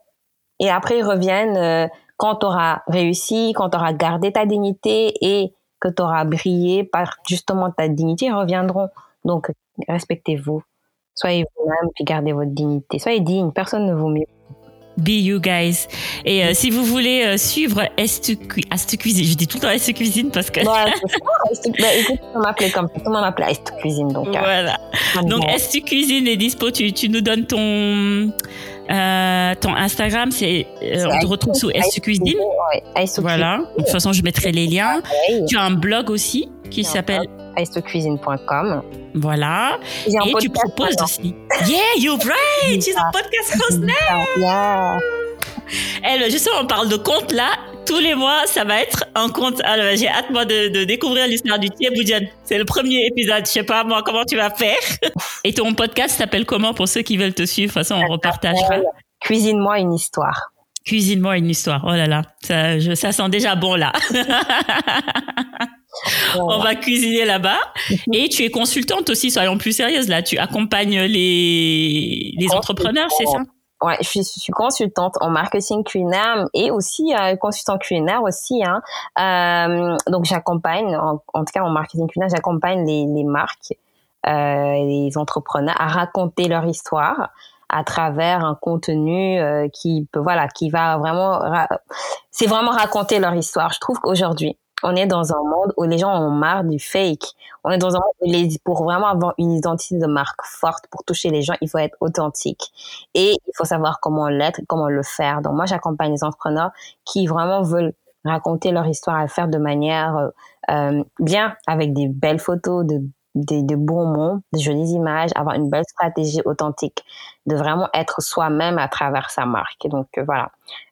et après ils reviennent quand tu auras réussi, quand tu auras gardé ta dignité et que tu auras brillé par justement ta dignité reviendront. Donc, respectez-vous. Soyez vous-même, puis gardez votre dignité. Soyez digne, personne ne vaut mieux. Be you guys. Et euh, si vous voulez euh, suivre Est Cuisine, je dis tout le temps Est Cuisine parce que. Ouais, c'est bah, écoute, on m'appelait comme. Tout le monde m'appelait Est Cuisine. Donc, euh, voilà. donc, Est Cuisine est dispo. Tu, tu nous donnes ton euh, ton Instagram, c'est euh, on te retrouve sous S Cuisine. Voilà. De toute façon, je mettrai les liens. Tu as un blog aussi qui s'appelle cuisine.com. Voilà. Et tu proposes aussi. Yeah, you're right. She's a podcast host now. Yeah. Elle, justement, on parle de compte là tous les mois, ça va être un compte. Alors, j'ai hâte, moi, de, découvrir l'histoire du Thieboudian. C'est le premier épisode. Je sais pas, moi, comment tu vas faire. Et ton podcast s'appelle comment pour ceux qui veulent te suivre? De toute façon, on repartagera. Cuisine-moi une histoire. Cuisine-moi une histoire. Oh là là. Ça, ça sent déjà bon, là. On va cuisiner là-bas. Et tu es consultante aussi, soyons plus sérieuses là. Tu accompagnes les, les entrepreneurs, c'est ça? Ouais, je suis, consultante en marketing culinaire et aussi euh, consultant culinaire aussi. Hein. Euh, donc j'accompagne, en, tout cas en marketing culinaire, j'accompagne les, les marques, euh, les entrepreneurs à raconter leur histoire à travers un contenu euh, qui peut, voilà, qui va vraiment, c'est vraiment raconter leur histoire. Je trouve qu'aujourd'hui, on est dans un monde où les gens ont marre du fake. On est dans un monde où les, pour vraiment avoir une identité de marque forte, pour toucher les gens, il faut être authentique. Et il faut savoir comment l'être, comment le faire. Donc moi, j'accompagne les entrepreneurs qui vraiment veulent raconter leur histoire à faire de manière euh, euh bien, avec des belles photos, de des, de bons mots, de jolies images, avoir une belle stratégie authentique, de vraiment être soi-même à travers sa marque. Donc euh, voilà,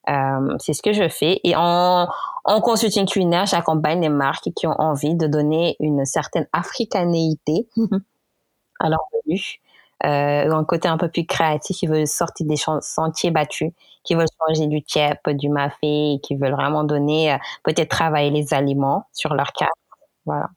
euh, c'est ce que je fais. Et en, en consulting culinaire, j'accompagne les marques qui ont envie de donner une certaine africanéité à leur menu, euh, un côté un peu plus créatif, qui veulent sortir des sentiers battus, qui veulent changer du tiep, du mafé, qui veulent vraiment donner, euh, peut-être travailler les aliments sur leur carte. Voilà.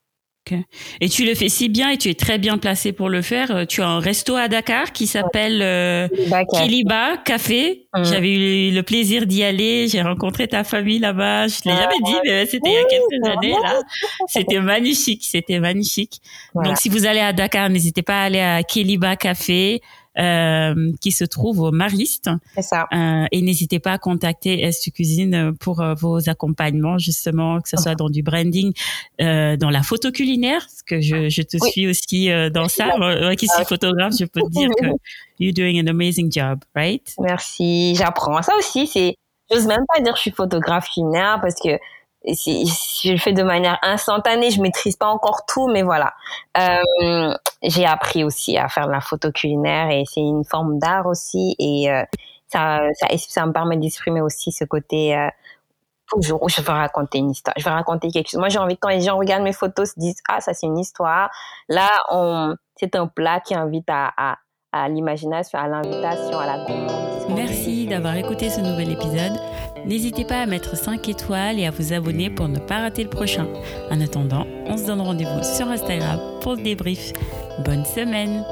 Et tu le fais si bien et tu es très bien placé pour le faire. Euh, tu as un resto à Dakar qui s'appelle euh, Kiliba Café. Mm. J'avais eu le plaisir d'y aller. J'ai rencontré ta famille là-bas. Je l'ai jamais dit, mais c'était il y a quelques années là. C'était magnifique, c'était magnifique. Donc si vous allez à Dakar, n'hésitez pas à aller à Kiliba Café. Euh, qui se trouve au Mariste. C'est ça. Euh, et n'hésitez pas à contacter Estu Cuisine pour euh, vos accompagnements, justement, que ce soit dans du branding, euh, dans la photo culinaire, parce que je, je te suis aussi euh, dans ça. Moi, qui suis photographe, je peux te dire que you're doing an amazing job, right? Merci, j'apprends. Ça aussi, c'est, j'ose même pas dire que je suis photographe culinaire parce que je le fais de manière instantanée, je maîtrise pas encore tout, mais voilà. Euh, j'ai appris aussi à faire de la photo culinaire et c'est une forme d'art aussi et euh, ça, ça, me permet d'exprimer aussi ce côté euh, toujours où je veux raconter une histoire, je veux raconter quelque chose. Moi, j'ai envie quand les gens regardent mes photos, se disent ah ça c'est une histoire. Là, on, c'est un plat qui invite à, à, l'imagination, à l'invitation, à la. Merci d'avoir écouté ce nouvel épisode. N'hésitez pas à mettre 5 étoiles et à vous abonner pour ne pas rater le prochain. En attendant, on se donne rendez-vous sur Instagram pour le débrief. Bonne semaine